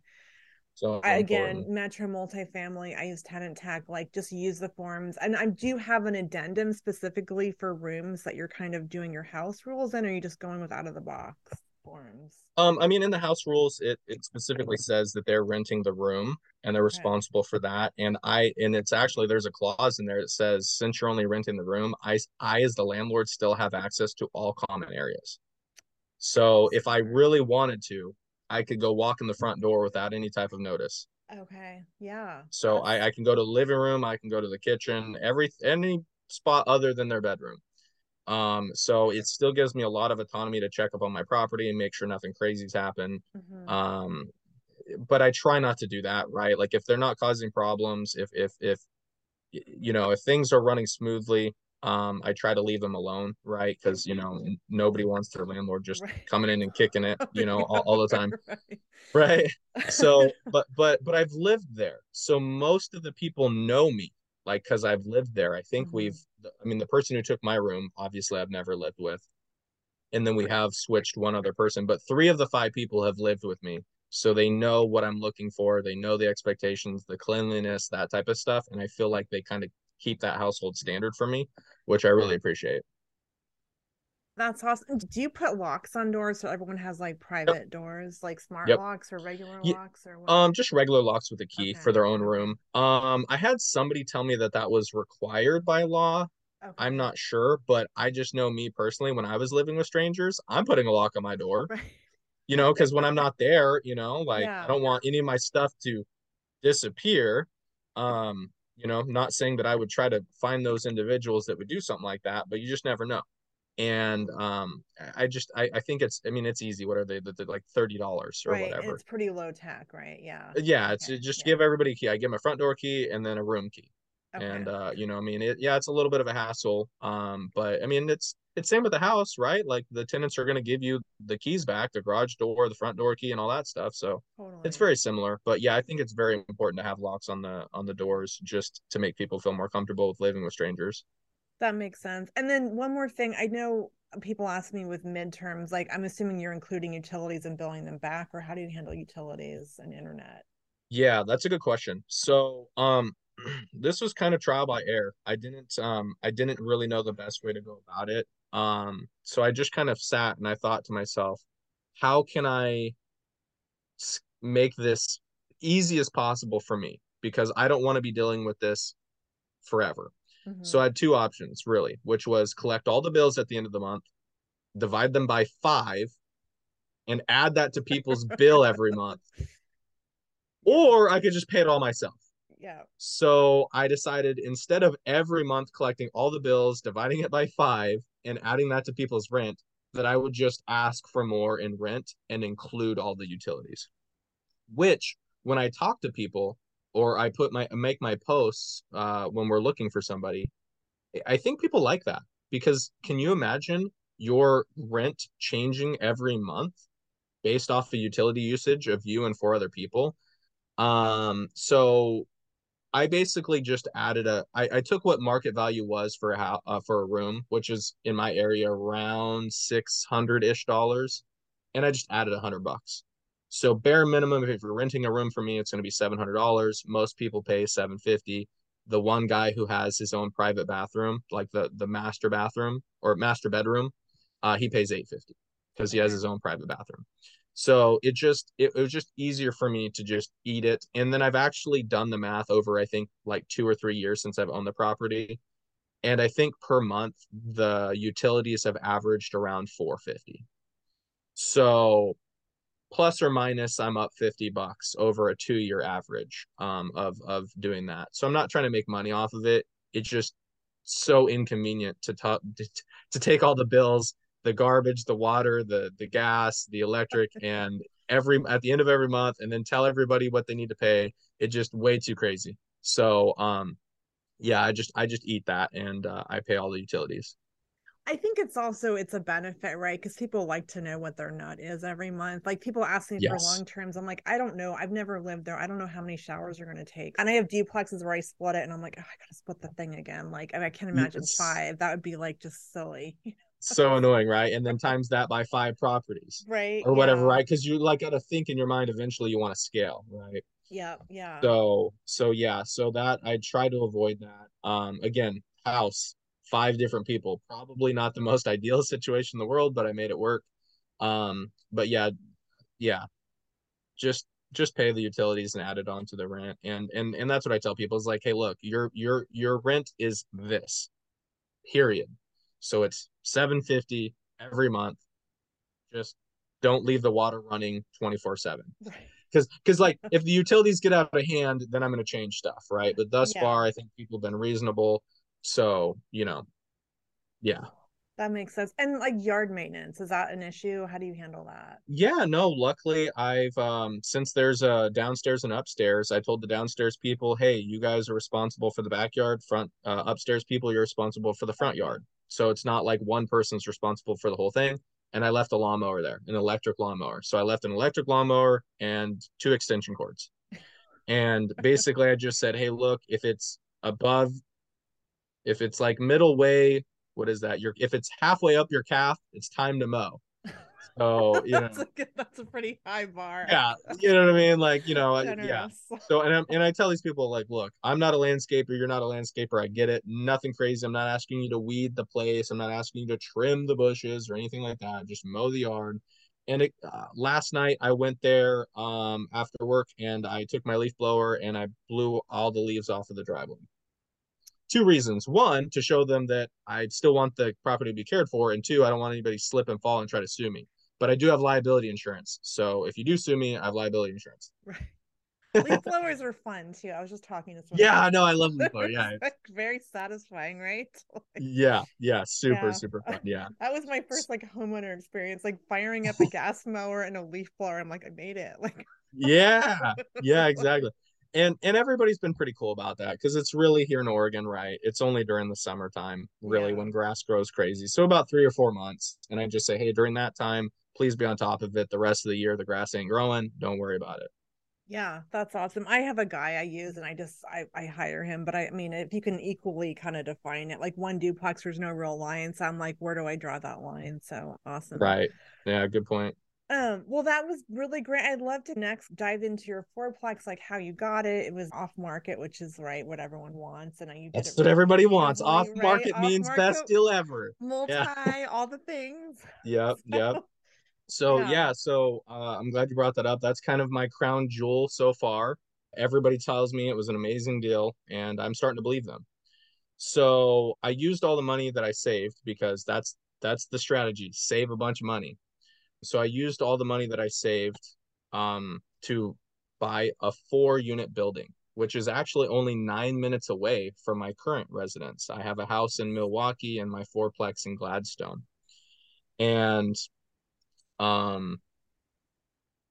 so again, Metro multifamily, I use tenant tech, like just use the forms. And I do have an addendum specifically for rooms that you're kind of doing your house rules in, or are you just going with out of the box forms? Um, I mean, in the house rules, it, it specifically says that they're renting the room and they're okay. responsible for that. And I and it's actually there's a clause in there that says since you're only renting the room, I I as the landlord still have access to all common areas. So if I really wanted to, I could go walk in the front door without any type of notice. Okay. Yeah. So I, I can go to the living room, I can go to the kitchen, every any spot other than their bedroom. Um, so it still gives me a lot of autonomy to check up on my property and make sure nothing crazy's happened. Mm-hmm. Um, but I try not to do that, right? Like if they're not causing problems, if if if you know, if things are running smoothly, um, I try to leave them alone, right? Because you know nobody wants their landlord just right. coming in and kicking it, you know, all, all the time, right. right? So, but but but I've lived there, so most of the people know me, like because I've lived there. I think mm-hmm. we've, I mean, the person who took my room, obviously, I've never lived with, and then we have switched one other person, but three of the five people have lived with me, so they know what I'm looking for. They know the expectations, the cleanliness, that type of stuff, and I feel like they kind of keep that household standard for me, which I really appreciate. That's awesome. Do you put locks on doors so everyone has like private yep. doors, like smart yep. locks or regular locks or what? Um just regular locks with a key okay. for their own room. Um I had somebody tell me that that was required by law. Okay. I'm not sure, but I just know me personally when I was living with strangers, I'm putting a lock on my door. Right. You know, cuz when I'm not there, you know, like yeah. I don't want any of my stuff to disappear. Um you know not saying that i would try to find those individuals that would do something like that but you just never know. And um i just i, I think it's i mean it's easy what are they they're like $30 or right. whatever. it's pretty low tech right? Yeah. Yeah it's just yeah. give everybody a key. I give them a front door key and then a room key okay. and uh you know i mean it yeah it's a little bit of a hassle um but i mean it's it's same with the house, right? Like the tenants are going to give you the keys back, the garage door, the front door key, and all that stuff. So totally. it's very similar. But yeah, I think it's very important to have locks on the on the doors just to make people feel more comfortable with living with strangers. That makes sense. And then one more thing, I know people ask me with midterms, like I'm assuming you're including utilities and billing them back, or how do you handle utilities and internet? Yeah, that's a good question. So, um, this was kind of trial by error. I didn't um I didn't really know the best way to go about it. Um, so I just kind of sat and I thought to myself, how can I make this easy as possible for me? Because I don't want to be dealing with this forever. Mm-hmm. So I had two options really, which was collect all the bills at the end of the month, divide them by five, and add that to people's bill every month. Or I could just pay it all myself. Yeah. So I decided instead of every month collecting all the bills, dividing it by five, and adding that to people's rent, that I would just ask for more in rent and include all the utilities. Which, when I talk to people or I put my make my posts uh, when we're looking for somebody, I think people like that because can you imagine your rent changing every month based off the utility usage of you and four other people? Um, so I basically just added a. I, I took what market value was for a house, uh, for a room, which is in my area around six hundred ish dollars, and I just added a hundred bucks. So bare minimum, if you're renting a room for me, it's going to be seven hundred dollars. Most people pay seven fifty. The one guy who has his own private bathroom, like the the master bathroom or master bedroom, uh, he pays eight fifty because he has his own private bathroom. So it just it, it was just easier for me to just eat it. And then I've actually done the math over I think like two or three years since I've owned the property. And I think per month the utilities have averaged around 450. So plus or minus i'm up 50 bucks over a two year average um, of of doing that so i'm not trying to make money off of it it's just so inconvenient to to, to take all the bills the garbage the water the the gas the electric and every at the end of every month and then tell everybody what they need to pay it's just way too crazy so um yeah i just i just eat that and uh, i pay all the utilities I think it's also it's a benefit, right? Because people like to know what their nut is every month. Like people ask me yes. for long terms. I'm like, I don't know. I've never lived there. I don't know how many showers you're gonna take. And I have duplexes where I split it, and I'm like, oh, I gotta split the thing again. Like, I can't imagine yes. five. That would be like just silly. so annoying, right? And then times that by five properties, right? Or whatever, yeah. right? Because you like got to think in your mind. Eventually, you want to scale, right? Yeah, yeah. So, so yeah, so that I try to avoid that. Um, again, house five different people. Probably not the most ideal situation in the world, but I made it work. Um, but yeah, yeah, just just pay the utilities and add it on to the rent. And and and that's what I tell people is like, hey, look, your your your rent is this, period. So it's seven fifty every month. Just don't leave the water running twenty four seven. Because because like if the utilities get out of hand, then I'm going to change stuff, right? But thus yeah. far, I think people have been reasonable. So, you know, yeah. That makes sense. And like yard maintenance, is that an issue? How do you handle that? Yeah, no, luckily I've um since there's a downstairs and upstairs, I told the downstairs people, "Hey, you guys are responsible for the backyard, front uh, upstairs people you're responsible for the front yard." So it's not like one person's responsible for the whole thing. And I left a lawnmower there, an electric lawnmower. So I left an electric lawnmower and two extension cords. And basically I just said, "Hey, look, if it's above if it's like middle way, what is that? Your if it's halfway up your calf, it's time to mow. So you that's know, a, that's a pretty high bar. Yeah, you know what I mean. Like you know, yeah. So and i and I tell these people like, look, I'm not a landscaper. You're not a landscaper. I get it. Nothing crazy. I'm not asking you to weed the place. I'm not asking you to trim the bushes or anything like that. Just mow the yard. And it, uh, last night I went there um, after work and I took my leaf blower and I blew all the leaves off of the driveway two reasons. One, to show them that I still want the property to be cared for, and two, I don't want anybody slip and fall and try to sue me. But I do have liability insurance, so if you do sue me, I have liability insurance. Right. Leaf blowers are fun too. I was just talking to someone. Yeah, no, I love leaf blower. Yeah, like very satisfying, right? Like, yeah, yeah, super, yeah. super fun. Yeah, that was my first like homeowner experience, like firing up a gas mower and a leaf blower. I'm like, I made it. Like, yeah, yeah, exactly and and everybody's been pretty cool about that because it's really here in Oregon, right? It's only during the summertime, really, yeah. when grass grows crazy. So about three or four months, and I just say, hey, during that time, please be on top of it. The rest of the year, the grass ain't growing. Don't worry about it. Yeah, that's awesome. I have a guy I use and I just I, I hire him, but I, I mean if you can equally kind of define it, like one duplex, there's no real line. So I'm like, where do I draw that line? So awesome. Right. Yeah, good point. Um, well, that was really great. I'd love to next dive into your fourplex, like how you got it. It was off market, which is right what everyone wants, and you That's what everybody wants. Off market right? means off-market, best deal ever. Multi, yeah. all the things. Yep, so, yep. So yeah, yeah so uh, I'm glad you brought that up. That's kind of my crown jewel so far. Everybody tells me it was an amazing deal, and I'm starting to believe them. So I used all the money that I saved because that's that's the strategy: save a bunch of money so I used all the money that I saved um, to buy a four unit building, which is actually only nine minutes away from my current residence. I have a house in Milwaukie and my fourplex in Gladstone. And um,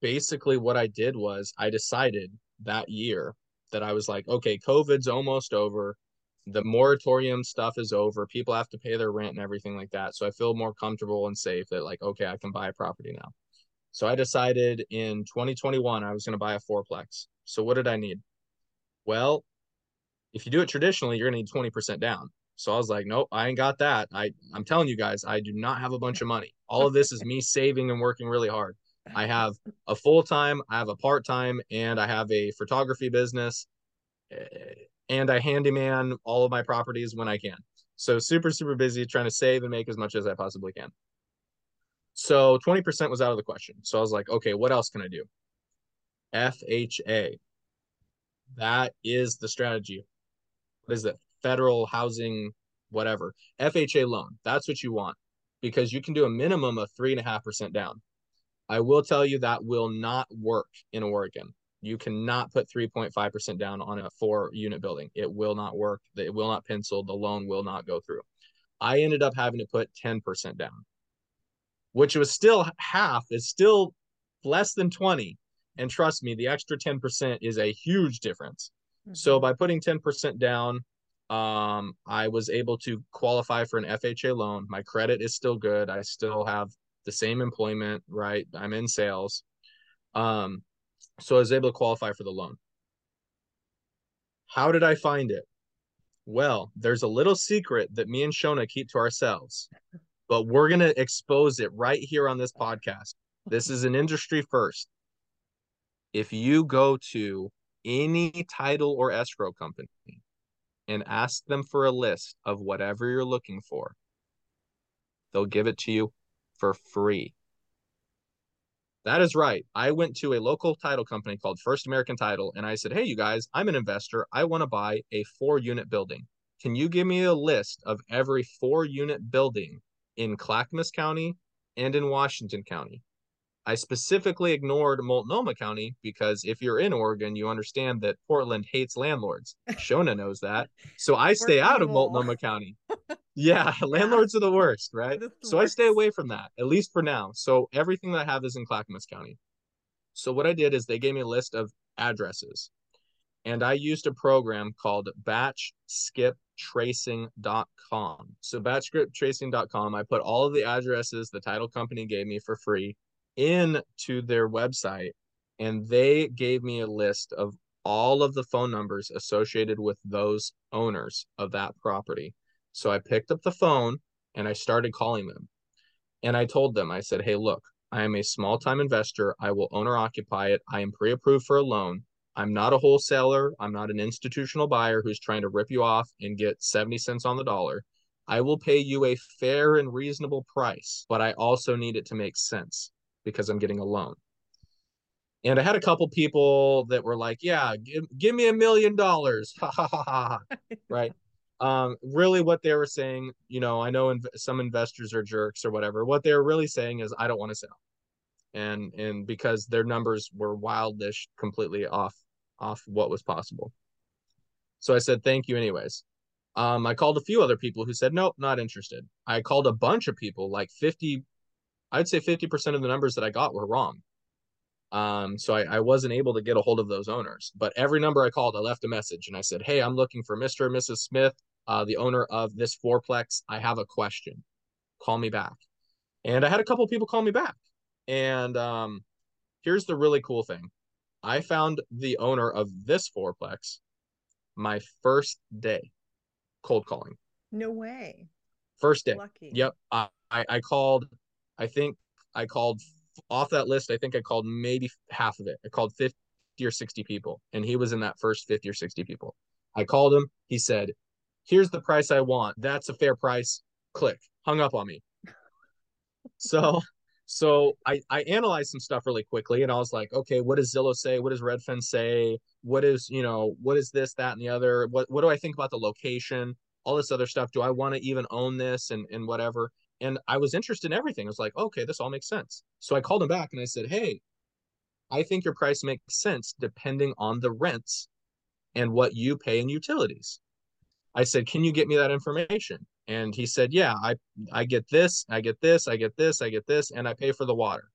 basically, what I did was I decided that year that I was like, okay, COVID's almost over the moratorium stuff is over. People have to pay their rent and everything like that. So I feel more comfortable and safe that like, okay, I can buy a property now. So I decided in 2021 I was going to buy a fourplex. So what did I need? Well, if you do it traditionally, you're going to need 20% down. So I was like, nope, I ain't got that. I I'm telling you guys, I do not have a bunch of money. All of this is me saving and working really hard. I have a full time, I have a part time, and I have a photography business eh, and I handyman all of my properties when I can. So super, super busy trying to save and make as much as I possibly can. So 20% was out of the question. So I was like, okay, what else can I do? FHA. That is the strategy. What is it? Federal housing, whatever. FHA loan. That's what you want because you can do a minimum of three and a half percent down. I will tell you that will not work in Oregon. You cannot put 3.5% down on a four unit building. It will not work. It will not pencil. The loan will not go through. I ended up having to put 10% down, which was still half, is still less than 20. And trust me, the extra 10% is a huge difference. Mm-hmm. So by putting 10% down, um, I was able to qualify for an FHA loan. My credit is still good. I still have the same employment, right? I'm in sales. Um, so I was able to qualify for the loan. How did I find it? Well, there's a little secret that me and Shona keep to ourselves, but we're going to expose it right here on this podcast. This is an industry first. If you go to any title or escrow company and ask them for a list of whatever you're looking for, they'll give it to you for free. That is right. I went to a local title company called First American Title and I said, Hey, you guys, I'm an investor. I want to buy a four unit building. Can you give me a list of every four unit building in Clackamas County and in Washington County? I specifically ignored Multnomah County because if you're in Oregon, you understand that Portland hates landlords. Shona knows that. So I stay out of Multnomah County. Yeah, landlords are the worst, right? The so. I stay away from that, at least for now. So everything that I have is in Clackamas County. So what I did is they gave me a list of addresses. And I used a program called batchskiptracing.com. So batchskiptracing.com, I put all of the addresses the title company gave me for free into their website and they gave me a list of all of the phone numbers associated with those owners of that property. So I picked up the phone and I started calling them. And I told them, I said, hey, look, I am a small time investor. I will owner occupy it. I am pre approved for a loan. I'm not a wholesaler. I'm not an institutional buyer who's trying to rip you off and get 70 cents on the dollar. I will pay you a fair and reasonable price, but I also need it to make sense because I'm getting a loan. And I had a couple people that were like, yeah, give, give me a million dollars. Ha ha ha ha. right. Um, really what they were saying, you know, I know inv- some investors are jerks or whatever. What they're really saying is I don't want to sell. And and because their numbers were wildish, completely off off what was possible. So I said, thank you anyways. Um, I called a few other people who said, nope, not interested. I called a bunch of people, like 50, I'd say 50% of the numbers that I got were wrong. Um, so I, I wasn't able to get a hold of those owners. But every number I called, I left a message and I said, Hey, I'm looking for Mr. and Mrs. Smith, uh, the owner of this fourplex. I have a question. Call me back. And I had a couple people call me back. And um, here's the really cool thing I found the owner of this fourplex my first day cold calling. No way. First day. Lucky. Yep. I, I, I called I think I called off that list. I think I called maybe half of it. I called 50 or 60 people, and he was in that first 50 or 60 people. I called him. He said, Here's the price I want. That's a fair price. Click. Hung up on me. so so I, I analyzed some stuff really quickly and I was like, okay, what does Zillow say? What does Redfin say? What is, you know, what is this, that, and the other? What what do I think about the location? All this other stuff. Do I want to even own this and, and whatever? And I was interested in everything. I was like, okay, this all makes sense. So I called him back and I said, hey, I think your price makes sense depending on the rents and what you pay in utilities. I said, can you get me that information? And he said, yeah, I, I get this, I get this, I get this, I get this, and I pay for the water.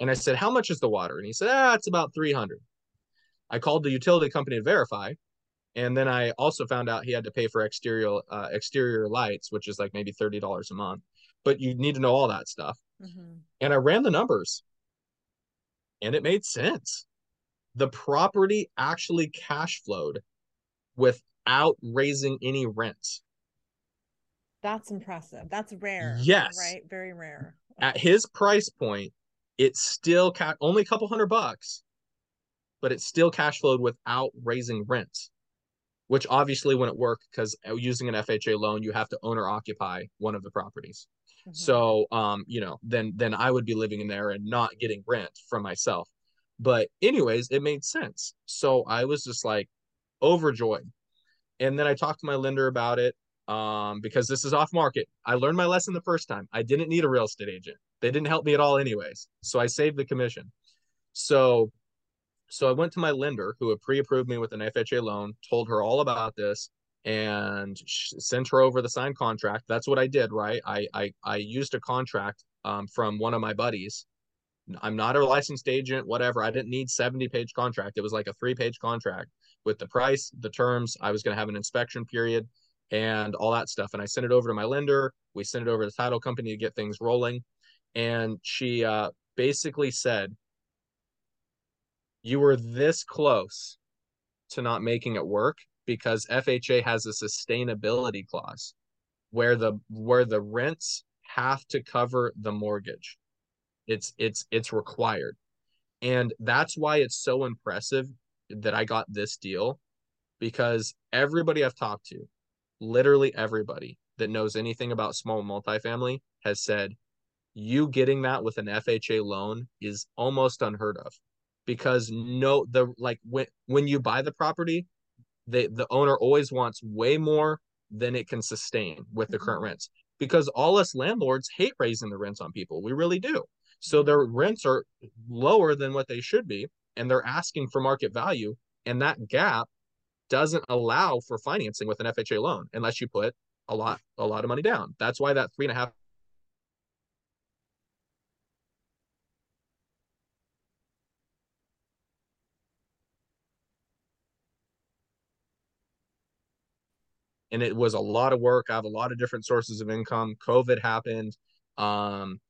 And I said, how much is the water? And he said, ah, it's about 300. I called the utility company to verify and then I also found out he had to pay for exterior uh, exterior lights, which is like maybe thirty dollars a month. But you need to know all that stuff. Mm-hmm. And I ran the numbers, and it made sense. The property actually cash flowed without raising any rents. That's impressive. That's rare. Yes. Right. Very rare. At his price point, it's still ca- only a couple hundred bucks, but it still cash flowed without raising rents which obviously wouldn't work because using an FHA loan, you have to own or occupy one of the properties. Mm-hmm. So, um, you know, then then I would be living in there and not getting rent from myself. But anyways, it made sense. So I was just like overjoyed. And then I talked to my lender about it um, because this is off market. I learned my lesson the first time. I didn't need a real estate agent. They didn't help me at all, anyways. So I saved the commission. So, so I went to my lender who had pre-approved me with an FHA loan, told her all about this, and sent her over the signed contract. That's what I did, right? I I, I used a contract um, from one of my buddies. I'm not a licensed agent, whatever. I didn't need 70 page contract. It was like a three page contract with the price, the terms. I was going to have an inspection period and all that stuff. And I sent it over to my lender. We sent it over to the title company to get things rolling. And she uh, basically said, You were this close to not making it work because FHA has a sustainability clause where the where the rents have to cover the mortgage. It's it's it's required. And that's why it's so impressive that I got this deal because everybody I've talked to, literally everybody that knows anything about small multifamily has said you getting that with an FHA loan is almost unheard of because no the like when when you buy the property they the owner always wants way more than it can sustain with the current mm-hmm. rents because all us landlords hate raising the rents on people we really do so mm-hmm. their rents are lower than what they should be and they're asking for market value and that gap doesn't allow for financing with an FHA loan unless you put a lot a lot of money down that's why that three and a half and it was a lot of work. I have a lot of different sources of income. COVID happened. Um,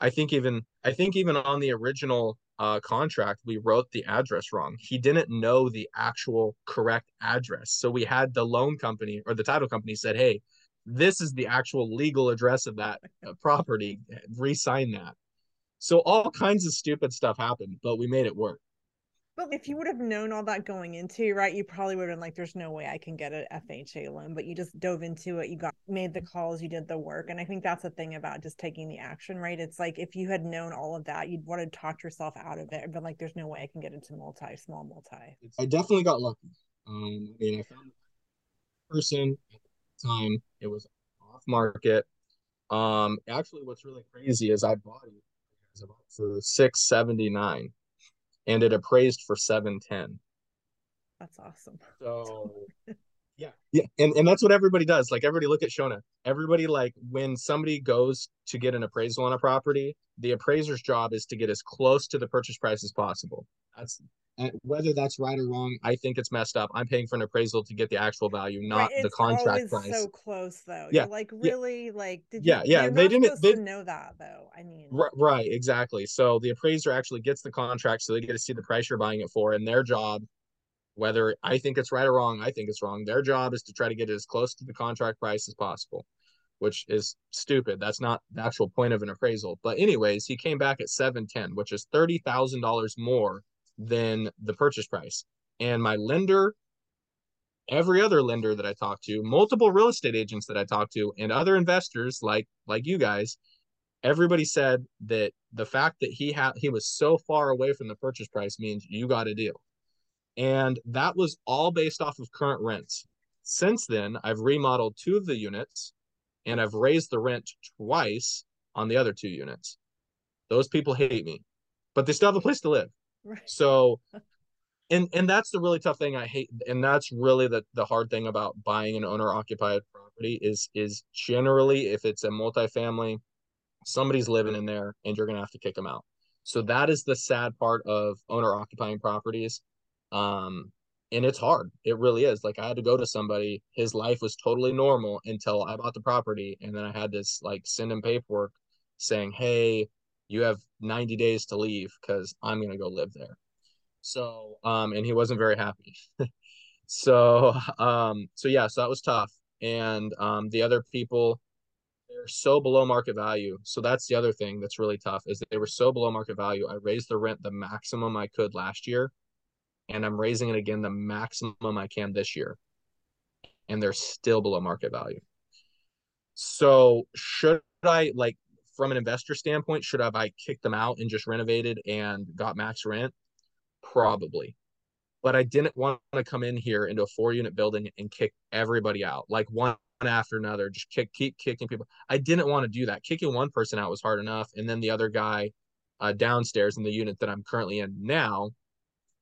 I think even I think even on the original uh, contract, we wrote the address wrong. He didn't know the actual correct address, so we had the loan company or the title company said, "Hey, this is the actual legal address of that uh, property. Resign that." So all kinds of stupid stuff happened, but we made it work. But if you would have known all that going into, right, you probably would have been like, there's no way I can get an FHA loan. But you just dove into it. You got made the calls, you did the work. And I think that's the thing about just taking the action, right? It's like if you had known all of that, you'd want to talk yourself out of it been like, there's no way I can get into multi, small multi. I definitely got lucky. Um, I mean, I found a person at the time, it was off market. Um, actually, what's really crazy is I bought it for 679 and it appraised for 710 that's awesome. So yeah yeah and, and that's what everybody does like everybody look at shona everybody like when somebody goes to get an appraisal on a property the appraiser's job is to get as close to the purchase price as possible that's whether that's right or wrong, I think it's messed up. I'm paying for an appraisal to get the actual value, not right, the contract price. So close though. Yeah, You're like really, yeah. like did you, yeah, yeah. They didn't they, know that though. I mean, right, right, exactly. So the appraiser actually gets the contract, so they get to see the price you're buying it for, and their job, whether I think it's right or wrong, I think it's wrong. Their job is to try to get it as close to the contract price as possible which is stupid. That's not the actual point of an appraisal. But anyways, he came back at 710, which is $30,000 more than the purchase price. And my lender, every other lender that I talked to, multiple real estate agents that I talked to, and other investors like like you guys, everybody said that the fact that he had he was so far away from the purchase price means you got a deal. And that was all based off of current rents. Since then, I've remodeled two of the units and I've raised the rent twice on the other two units. Those people hate me, but they still have a place to live. Right. So and and that's the really tough thing I hate and that's really the the hard thing about buying an owner occupied property is is generally if it's a multifamily somebody's living in there and you're going to have to kick them out. So that is the sad part of owner occupying properties. Um and it's hard. It really is. Like I had to go to somebody, his life was totally normal until I bought the property and then I had this like send him paperwork saying, "Hey, you have 90 days to leave because I'm to go live there. So, um, and he wasn't very happy. so, um, so yeah, so that was tough. And, um, the other people, they're so below market value. So that's the other thing that's really tough is that they were so below market value. I raised the rent the maximum I could last year, and I'm raising it again the maximum I can this year. And they're still below market value. So should I like from an investor standpoint, should have I kicked them out and just renovated and got max rent? Probably. But I didn't want to come in here into a four unit building and kick everybody out. Like one after another, just kick, keep kicking people. I didn't want to do that. Kicking one person out was hard enough, and then the other guy uh, downstairs in the unit that I'm currently in now,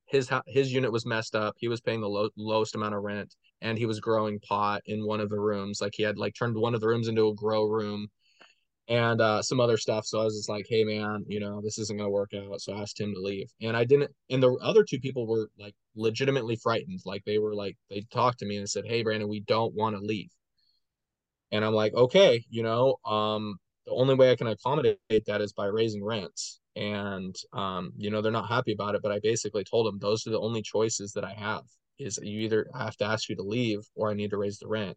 his his unit was messed up. He was paying the low, lowest amount of rent, and he was growing pot in one of the rooms. Like he had like turned one of the rooms into a grow room, and uh, some other stuff. So I was just like, hey man, you know this isn't gonna work out. So I asked him to leave, and I didn't. And the other two people were like legitimately frightened. Like they were like they talked to me and said, hey Branden, we don't want to leave. And I'm like, okay, you know, um, the only way I can accommodate that is by raising rents and um, you know they're not happy about it but i basically told them those are the only choices that i have is you either have to ask you to leave or i need to raise the rent.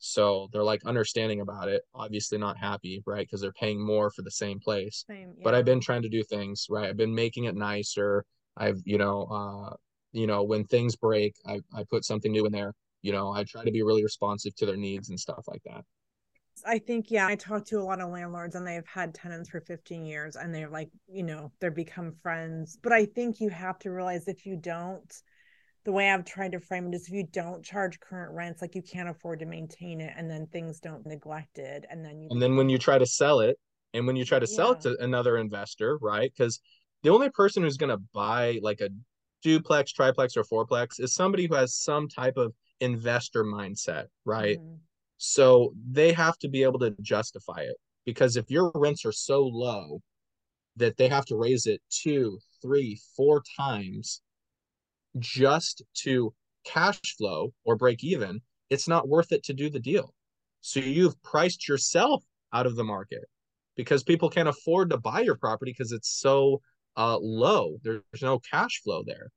So they're like understanding about it obviously not happy right because they're paying more for the same place. Same, yeah. but i've been trying to do things right i've been making it nicer i've you know uh you know when things break i, I put something new in there you know i try to be really responsive to their needs and stuff like that I think, yeah, I talk to a lot of landlords and they've had tenants for 15 years and they're like, you know, they're become friends. But I think you have to realize if you don't, the way I've tried to frame it is if you don't charge current rents, like you can't afford to maintain it and then things don't neglected. And then you, and then when you try to sell it and when you try to sell it to another investor, right? Because the only person who's going to buy like a duplex, triplex, or fourplex is somebody who has some type of investor mindset, right? Mm-hmm so they have to be able to justify it because if your rents are so low that they have to raise it two, three, four times just to cash flow or break even, it's not worth it to do the deal. So you've priced yourself out of the market because people can't afford to buy your property because it's so uh, low. There's no cash flow there.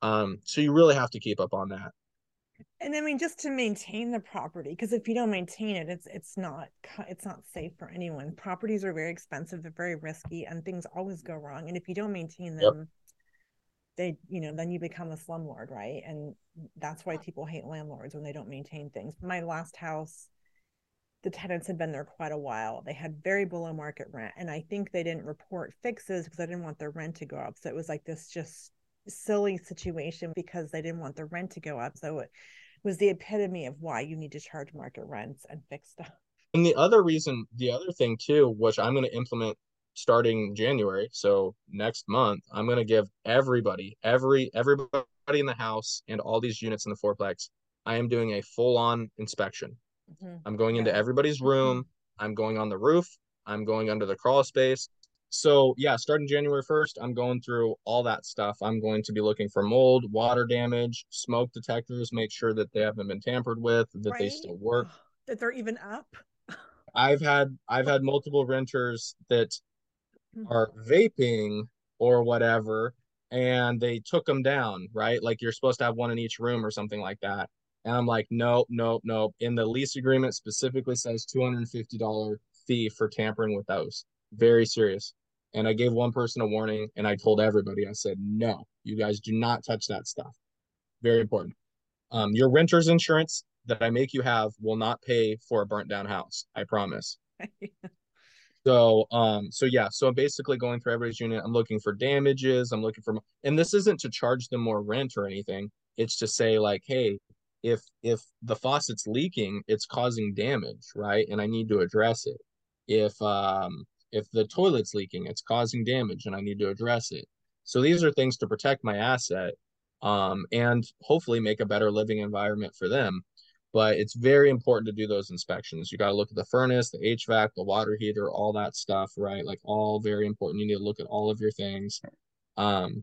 Um, so you really have to keep up on that and i mean just to maintain the property because if you don't maintain it it's it's not it's not safe for anyone. Properties are very expensive they're very risky and things always go wrong and if you don't maintain them yep. they you know then you become a slumlord right? And that's why people hate landlords when they don't maintain things. My last house the tenants had been there quite a while. They had very below market rent and i think they didn't report fixes because i didn't want their rent to go up. So it was like this just silly situation because they didn't want the rent to go up. So it was the epitome of why you need to charge market rents and fix stuff. And the other reason, the other thing too, which I'm going to implement starting January, so next month, I'm going to give everybody, every everybody in the house and all these units in the fourplex, I am doing a full-on inspection. Mm-hmm. I'm going into everybody's room. Mm-hmm. I'm going on the roof. I'm going under the crawl space. So yeah, starting January 1st, I'm going through all that stuff. I'm going to be looking for mold, water damage, smoke detectors, make sure that they haven't been tampered with, that right? they still work. That they're even up. I've had I've had multiple renters that hmm. are vaping or whatever and they took them down, right? Like you're supposed to have one in each room or something like that. And I'm like, nope, nope, nope. In the lease agreement specifically says $250 fee for tampering with those. Very serious and I gave one person a warning and I told everybody, I said, no, you guys do not touch that stuff. Very important. Um, your renter's insurance that I make you have will not pay for a burnt down house. I promise. so, um, so yeah, so I'm basically going through everybody's unit. I'm looking for damages. I'm looking for, and this isn't to charge them more rent or anything. It's to say like, hey, if if the faucet's leaking, it's causing damage, right? And I need to address it. If um if the toilet's leaking, it's causing damage and I need to address it. So these are things to protect my asset um, and hopefully make a better living environment for them. But it's very important to do those inspections. You got to look at the furnace, the HVAC, the water heater, all that stuff, right? Like all very important. You need to look at all of your things. Um,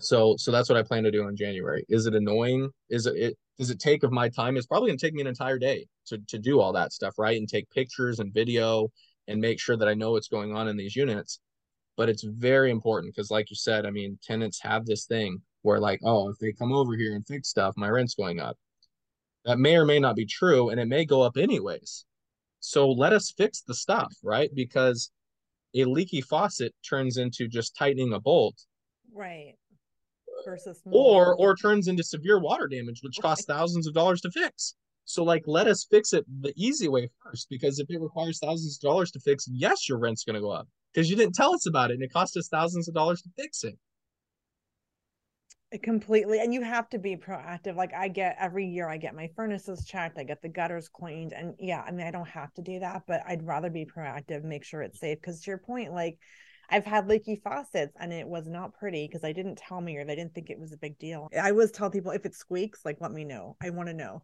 so so that's what I plan to do in January. Is it annoying? Is it, it does it take of my time? It's probably gonna take me an entire day to to do all that stuff, right? And take pictures and video and make sure that I know what's going on in these units. But it's very important because, like you said, I mean, tenants have this thing where, like, oh, if they come over here and fix stuff, my rent's going up. That may or may not be true, and it may go up anyways. So let us fix the stuff, right? Because a leaky faucet turns into just tightening a bolt. Right. Versus or or turns into severe water damage, which costs thousands of dollars to fix. So like let us fix it the easy way first because if it requires thousands of dollars to fix, yes, your rent's going to go up because you didn't tell us about it and it cost us thousands of dollars to fix it. completely and you have to be proactive like i get every year i get my furnaces checked i get the gutters cleaned and yeah i mean i don't have to do that but i'd rather be proactive make sure it's safe because to your point like i've had leaky faucets and it was not pretty because i didn't tell me or they didn't think it was a big deal. I always tell people if it squeaks like let me know. I want to know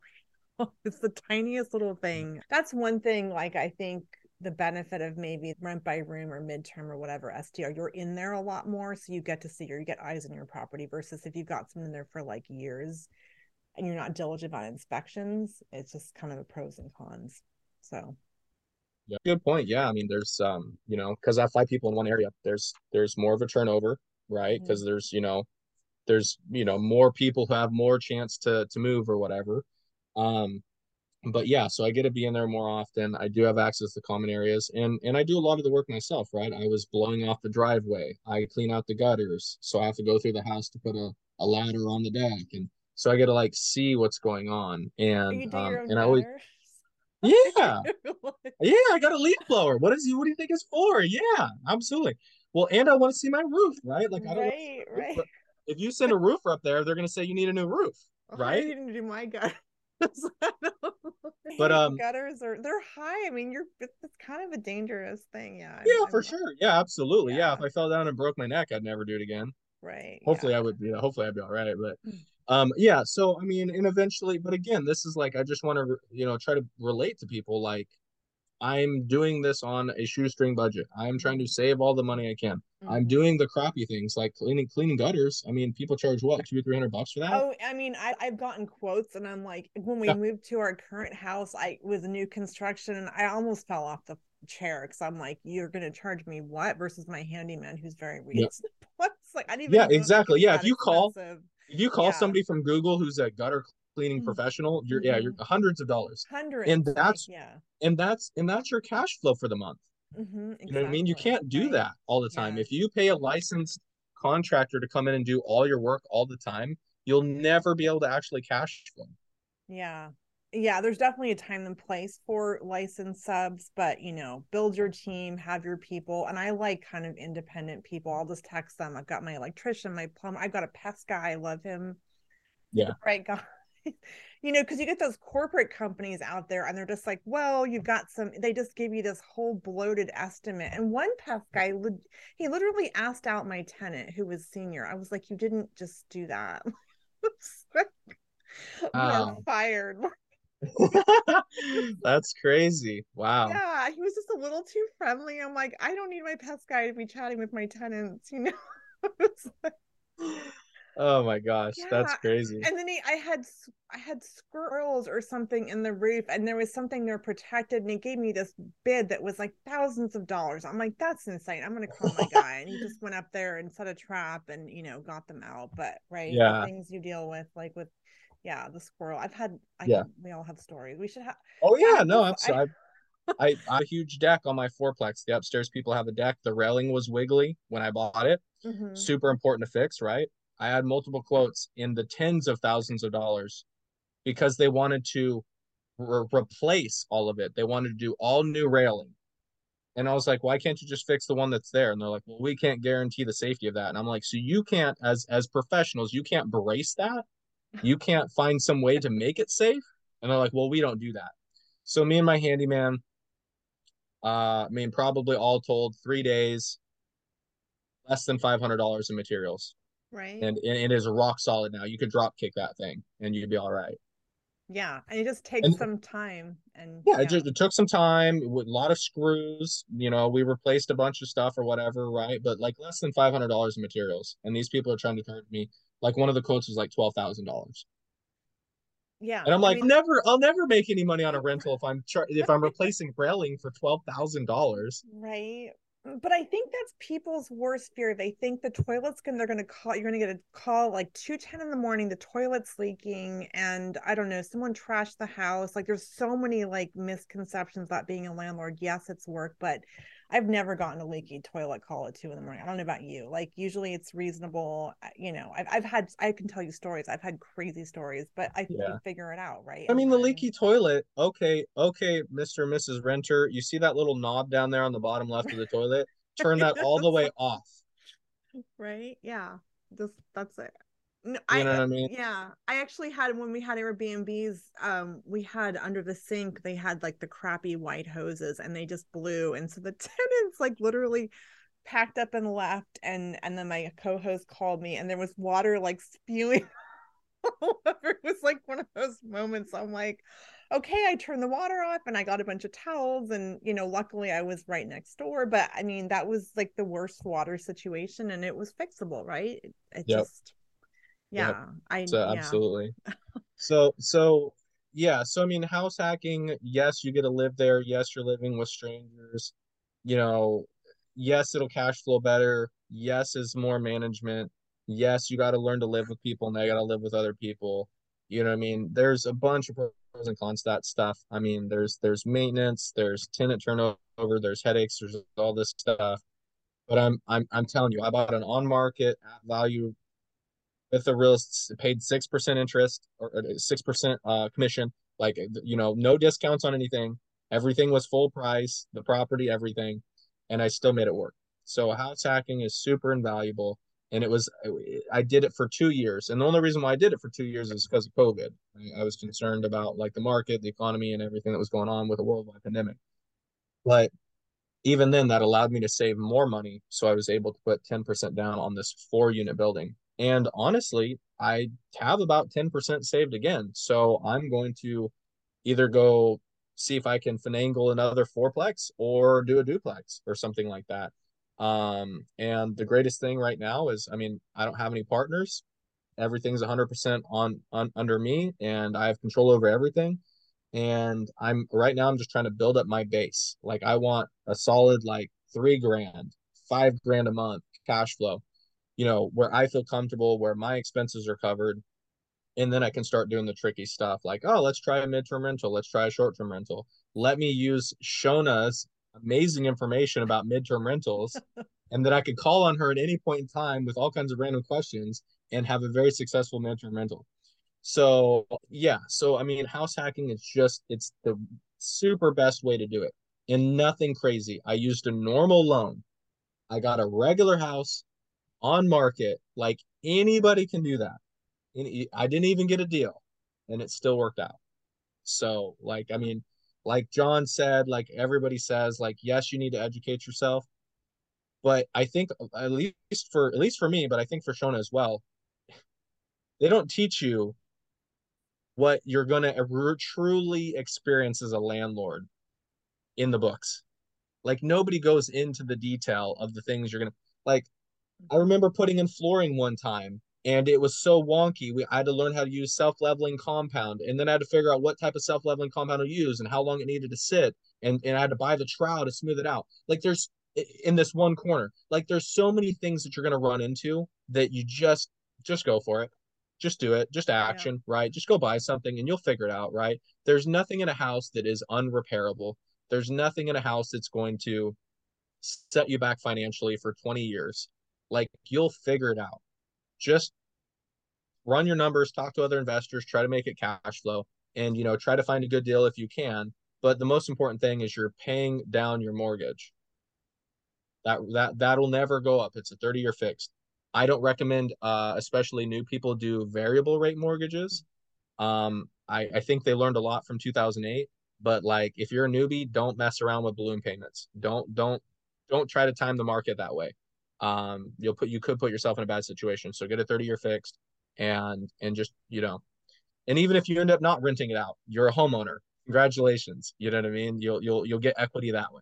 it's the tiniest little thing that's one thing like i think the benefit of maybe rent by room or midterm or whatever STR, you're in there a lot more. So you get to see or you get eyes on your property versus if you've got someone in there for like years and you're not diligent on inspections, it's just kind of the pros and cons. So yeah, good point. Yeah. I mean, there's um, you know, because I five people in one area, there's there's more of a turnover, right? Because mm-hmm. there's, you know, there's, you know, more people who have more chance to to move or whatever. Um, but yeah, so I get to be in there more often. I do have access to common areas and and I do a lot of the work myself, right? I was blowing off the driveway. I clean out the gutters. So I have to go through the house to put a, a ladder on the deck. And so I get to like see what's going on. And um and I always Yeah. yeah, I got a leaf blower. What is you what do you think it's for? Yeah, absolutely. Well, and I want to see my roof, right? Like I don't right, right. If you send a roofer up there, they're gonna say you need a new roof, right? I didn't do my gutter. but um gutters are they're high i mean you're it's kind of a dangerous thing yeah yeah I'm, for I'm, sure yeah absolutely yeah. yeah. if i fell down and broke my neck i'd never do it again right hopefully yeah. i would be hopefully i'd be all right but hmm. um yeah so i mean and eventually but again this is like i just want to you know try to relate to people like I'm doing this on a shoestring budget. I'm trying to save all the money I can. Mm-hmm. I'm doing the crappy things like cleaning cleaning gutters. I mean, people charge what two or three hundred bucks for that. Oh, I mean, I, I've gotten quotes, and I'm like, when we yeah. moved to our current house, I was new construction, and I almost fell off the chair because I'm like, you're gonna charge me what versus my handyman who's very reasonable. Yep. like I didn't. Yeah, exactly. Yeah, if you call, if you call yeah. somebody from Google who's a gutter cleaning mm-hmm. professional you're yeah you're mm-hmm. hundreds of dollars hundreds and that's yeah and that's and that's your cash flow for the month mm-hmm, exactly. you know what i mean? You can't do right. that all the time. Yeah. if you pay a licensed contractor to come in and do all your work all the time you'll never be able to actually cash flow yeah. Yeah there's definitely a time and place for licensed subs but you know build your team have your people and i like kind of independent people. I'll just text them i've got my electrician my plumber i've got a pest guy i love him. Yeah. Right guy you know, because you get those corporate companies out there and they're just like, well, you've got some, they just give you this whole bloated estimate. And one pest guy, he literally asked out my tenant who was senior. I was like, you didn't just do that. You're fired. That's crazy. Wow. Yeah, he was just a little too friendly. I'm like, I don't need my pest guy to be chatting with my tenants, you know? Oh my gosh, yeah. that's crazy. And then he, I had I had squirrels or something in the roof, and there was something there protected, and he gave me this bid that was like thousands of dollars. I'm like, that's insane. I'm gonna call my guy, and he just went up there and set a trap, and you know, got them out. But right, yeah, the things you deal with, like with yeah, the squirrel. I've had I yeah, we all have stories. We should have. Oh yeah, no, I'm sorry. I, I a huge deck on my fourplex. The upstairs people have a deck. The railing was wiggly when I bought it. Mm-hmm. Super important to fix, right? I had multiple quotes in the tens of thousands of dollars because they wanted to re- replace all of it. They wanted to do all new railing. And I was like, why can't you just fix the one that's there? And they're like, well, we can't guarantee the safety of that. And I'm like, so you can't, as as professionals, you can't brace that. You can't find some way to make it safe. And they're like, well, we don't do that. So me and my handyman, uh, I mean, probably all told, three days, less than five hundred dollars in materials right? And, and it is rock solid now. You could drop kick that thing and you'd be all right. Yeah and it just takes and, some time and yeah, yeah. It, just, it took some time with a lot of screws you know we replaced a bunch of stuff or whatever right? But like less than $500 in materials. And these people are trying to charge me like one of the quotes was like $12000 yeah and i'm like I mean, never i'll never make any money on a rental if i'm char- if i'm replacing railing for $12000 right but I think that's people's worst fear. They think the toilet's gonna they're gonna call you're gonna get a call like two ten in the morning, the toilet's leaking, and I don't know, someone trashed the house. Like there's so many like misconceptions about being a landlord. Yes, it's work, but I've never gotten a leaky toilet call at two in the morning. I don't know about you. Like usually it's reasonable. Uh, you know, I've, I've had, I can tell you stories. I've had crazy stories, but I yeah. figure it out, right? I mean, the leaky toilet. Okay. Okay. Mr. and Mrs. Renter, you see that little knob down there on the bottom left of the toilet? Turn that all the way off. Right. Yeah. Just that's it. No, You I, know what I mean? yeah, I actually had when we had Airbnbs, um, we had under the sink, they had like the crappy white hoses and they just blew. And so the tenants like literally packed up and left. And and then my co-host called me and there was water like spewing all over. It was like one of those moments. I'm like, okay, I turned the water off and I got a bunch of towels. And you know, luckily I was right next door. But I mean, that was like the worst water situation and it was fixable, right? It, it Yep. just yeah, Yep. I So yeah. absolutely. So so yeah, so I mean house hacking, yes, you get to live there. Yes, you're living with strangers. You know, yes, it'll cash flow better. Yes, is more management. Yes, you got to learn to live with people and they got to live with other people. You know what I mean? There's a bunch of pros and cons to that stuff. I mean, there's there's maintenance, there's tenant turnover, there's headaches, there's all this stuff. But I'm I'm I'm telling you, I bought an on market at value with the real paid six percent interest or six percent uh commission, like you know, no discounts on anything. Everything was full price, the property, everything, and I still made it work. So house hacking is super invaluable, and it was I did it for two years, and the only reason why I did it for two years is because of COVID. I, I was concerned about like the market, the economy, and everything that was going on with a worldwide pandemic. But even then, that allowed me to save more money, so I was able to put ten percent down on this four unit building and honestly, I have about 10% saved again. So I'm going to either go see if I can finagle another fourplex or do a duplex or something like that. Um, and the greatest thing right now is, I mean, I don't have any partners. Everything's 100% on, on under me and I have control over everything. And I'm right now, I'm just trying to build up my base. Like I want a solid, like three grand, five grand a month cash flow you know, where I feel comfortable, where my expenses are covered. And then I can start doing the tricky stuff like, oh, let's try a midterm rental. Let's try a short term rental. Let me use Shona's amazing information about midterm rentals. and then I could call on her at any point in time with all kinds of random questions and have a very successful midterm rental. So, yeah. So, I mean, house hacking is just, it's the super best way to do it. And nothing crazy. I used a normal loan. I got a regular house on market. Like anybody can do that. I didn't even get a deal and it still worked out. So, like, I mean, like John said, like everybody says, like, yes, you need to educate yourself. But I think at least for at least for me, but I think for Shona as well, they don't teach you what you're gonna truly experience as a landlord in the books. Like nobody goes into the detail of the things you're gonna like I remember putting in flooring one time and it was so wonky. We I had to learn how to use self-leveling compound, and then I had to figure out what type of self-leveling compound to use and how long it needed to sit, and and I had to buy the trowel to smooth it out. Like there's in this one corner, like there's so many things that you're gonna run into that you just just go for it, just do it, just action, yeah. right? Just go buy something and you'll figure it out, right? There's nothing in a house that is unrepairable. There's nothing in a house that's going to set you back financially for 20 years like you'll figure it out. Just run your numbers, talk to other investors, try to make it cash flow, and you know, try to find a good deal if you can. But the most important thing is you're paying down your mortgage. That that that'll never go up. It's a 30 year fixed. I don't recommend, uh, especially new people, do variable rate mortgages. Um, I, I think they learned a lot from 2008. But like, if you're a newbie, don't mess around with balloon payments. Don't don't don't try to time the market that way um, you'll put you could put yourself in a bad situation. So get a 30 year fixed and and just you know, and even if you end up not renting it out, you're a homeowner. Congratulations. You know what I mean? You'll you'll you'll get equity that way.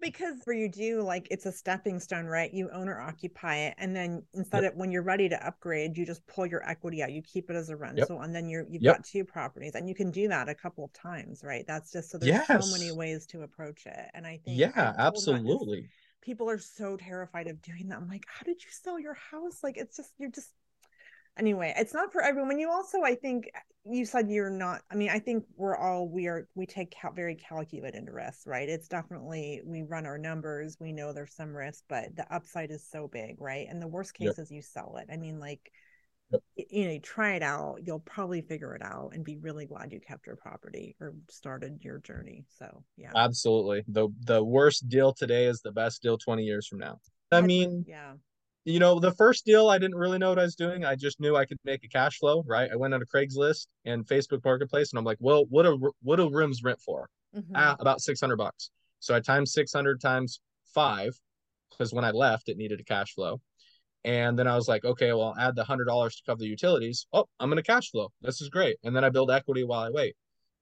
Because where you do like it's a stepping stone, right? You own or occupy it, and then instead yep. of when you're ready to upgrade, you just pull your equity out. You keep it as a rental, yep. and then you're you've yep. got two properties, and you can do that a couple of times, right? That's just so there's yes. so many ways to approach it, and I think yeah, absolutely people are so terrified of doing that. I'm like, how did you sell your house? Like, it's just, you're just, anyway, it's not for everyone. You also, I think you said you're not, I mean, I think we're all, we are, we take cal- very calculated risks, right? It's definitely, we run our numbers. We know there's some risk, but the upside is so big, right? And the worst case yep. is you sell it. I mean, like, you know, try it out. You'll probably figure it out and be really glad you kept your property or started your journey. So yeah, absolutely. the The worst deal today is the best deal twenty years from now. I mean, yeah, you know, the first deal, I didn't really know what I was doing. I just knew I could make a cash flow, right? I went on a Craigslist and Facebook Marketplace, and I'm like, well, what a what a rooms rent for? Mm-hmm. Ah, about six hundred bucks. So I times six hundred times five, because when I left, it needed a cash flow. And then I was like, okay, well, I'll add the hundred dollars to cover the utilities. Oh, I'm gonna cash flow. This is great. And then I build equity while I wait.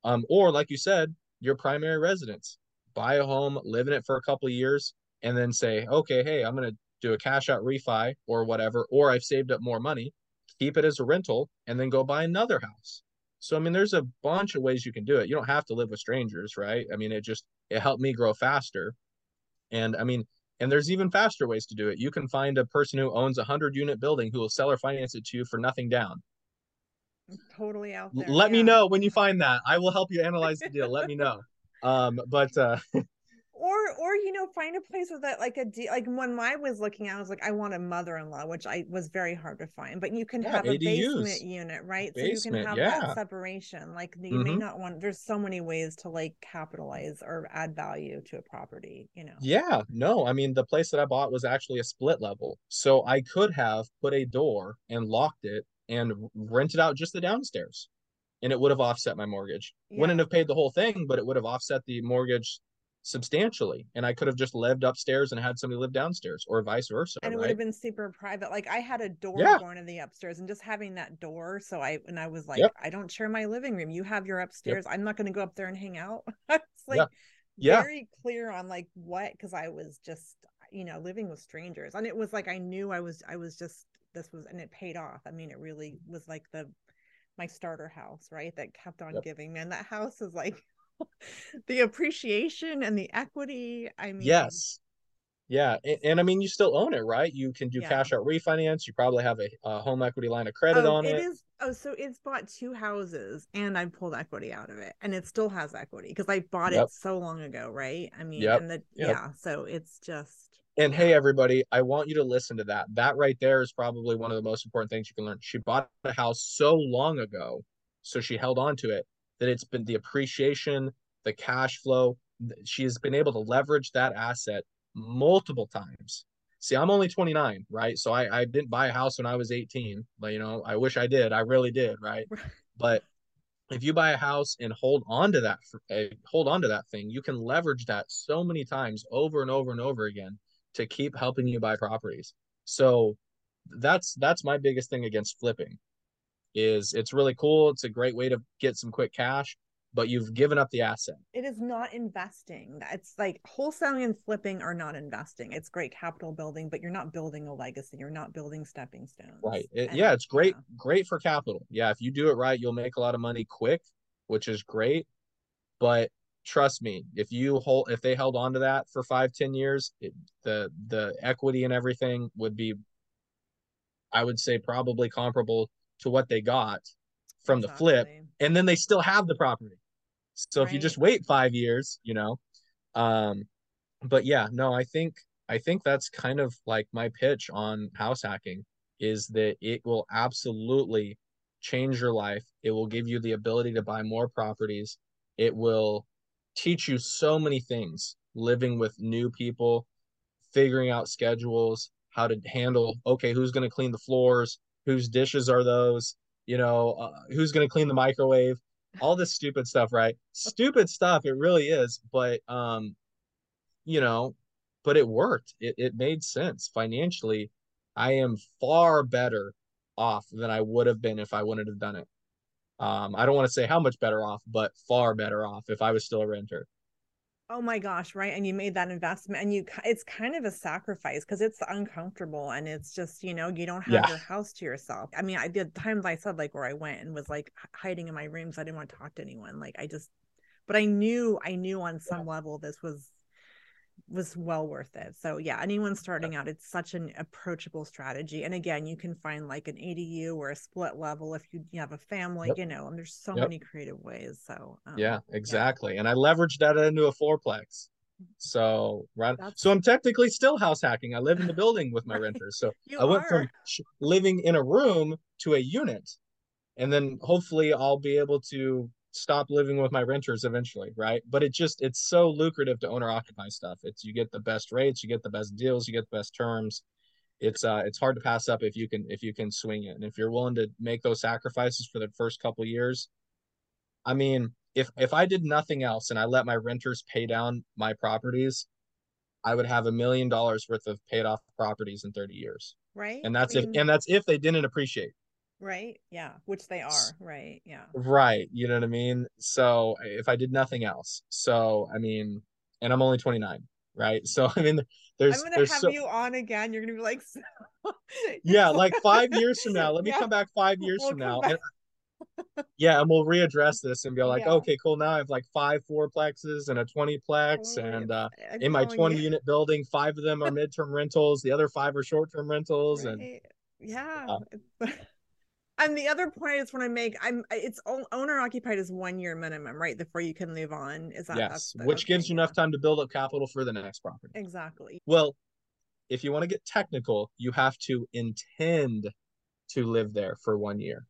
Um, or like you said, your primary residence. Buy a home, live in it for a couple of years, and then say, okay, hey, I'm gonna do a cash out refi or whatever, or I've saved up more money, keep it as a rental, and then go buy another house. So I mean, there's a bunch of ways you can do it. You don't have to live with strangers, right? I mean, it just it helped me grow faster. And I mean, and there's even faster ways to do it. You can find a person who owns a hundred unit building who will sell or finance it to you for nothing down. Totally out there. Let yeah. me know when you find that. I will help you analyze the deal. Let me know. Um, but uh or or you know find a place with that like a de- like when I was looking I was like I want a mother-in-law which I was very hard to find but you can yeah, have a basement unit right basement, so you can have yeah. that separation like you mm-hmm. may not want there's so many ways to like capitalize or add value to a property you know yeah no I mean the place that I bought was actually a split level so I could have put a door and locked it and rented out just the downstairs and it would have offset my mortgage. Yeah. Wouldn't have paid the whole thing, but it would have offset the mortgage substantially and i could have just lived upstairs and had somebody live downstairs or vice versa and it right? would have been super private like i had a door yeah. going to the upstairs and just having that door so i and i was like yep. i don't share my living room you have your upstairs yep. i'm not going to go up there and hang out it's like yeah. Yeah. very clear on like what because i was just you know living with strangers and it was like i knew i was i was just this was and it paid off i mean it really was like the my starter house right that kept on yep. giving man that house is like the appreciation and the equity. I mean, yes. Yeah. And, and, I mean, you still own it, right? You can do yeah. cash out refinance. You probably have a, a home equity line of credit oh, on it. It is. Oh, so it's bought two houses and I pulled equity out of it and it still has equity because I bought yep. it so long ago, right? I mean, yep. and the, yep. yeah. So it's just. And hey, everybody, I want you to listen to that. That right there is probably one of the most important things you can learn. She bought a house so long ago, so she held on to it that it's been the appreciation, the cash flow. She has been able to leverage that asset multiple times. See, I'm only 29, right? So I, I didn't buy a house when I was 18, but you know, I wish I did. I really did, right? but if you buy a house and hold on to that, eh, hold on to that thing, you can leverage that so many times over and over and over again to keep helping you buy properties. So that's that's my biggest thing against flipping is it's really cool. It's a great way to get some quick cash, but you've given up the asset. It is not investing. It's like wholesaling and flipping are not investing. It's great capital building, but you're not building a legacy. You're not building stepping stones. Right. It, yeah, it's great. Yeah. Great for capital. Yeah, if you do it right, you'll make a lot of money quick, which is great. But trust me, if you hold, if they held on to that for five, ten years, it, the the equity and everything would be, I would say, probably comparable to what they got from exactly. the flip, and then they still have the property. So right. if you just wait five years, you know, um, but yeah, no, I think I think that's kind of like my pitch on house hacking is that it will absolutely change your life. It will give you the ability to buy more properties. It will teach you so many things living with new people, figuring out schedules, how to handle okay, who's going to clean the floors, whose dishes are those, you know, uh, who's going to clean the microwave, all this stupid stuff, right? Stupid stuff. It really is. But, um, you know, but it worked. It, it made sense financially. I am far better off than I would have been if I wouldn't have done it. Um, I don't want to say how much better off, but far better off if I was still a renter oh my gosh right and you made that investment and you it's kind of a sacrifice because it's uncomfortable and it's just you know you don't have yeah. your house to yourself i mean i did times i said like where i went and was like hiding in my rooms i didn't want to talk to anyone like i just but i knew i knew on some yeah. level this was was well worth it. So yeah, anyone starting out, it's such an approachable strategy. And again, you can find like an ADU or a split level if you, you have a family, yep. you know, and there's so yep. many creative ways. So um, yeah, exactly. Yeah. And I leveraged that into a fourplex. So right, That's... so I'm technically still house hacking. I live in the building with my renters. So I went are. from living in a room to a unit, and then hopefully I'll be able to stop living with my renters eventually, right? But it just it's so lucrative to owner occupy stuff. It's you get the best rates, you get the best deals, you get the best terms. it's uh it's hard to pass up if you can if you can swing it and if you're willing to make those sacrifices for the first couple years i mean if if i did nothing else and i let my renters pay down my properties i would have a million dollars worth of paid off properties in 30 years right and that's I mean, if and that's if they didn't appreciate right yeah which they are right yeah right you know what i mean so if i did nothing else so i mean and i'm only 29 right so i mean there's i'm gonna there's have so, you on again you're gonna be like so... yeah like five years from now let me Yeah. come back five years We'll from now and yeah and we'll readdress this and be like Yeah. okay cool now i have like five fourplexes and a 20 plex and uh I'm in my 20 you. unit building five of them are midterm rentals the other five are short-term rentals and Right. yeah Uh, It's- and the other point I just want to make i'm it's owner occupied is one year minimum right before you can move on is that yes the- which okay, gives you yeah. enough time to build up capital for the next property exactly Well, if you want to get technical, you have to intend to live there for one year.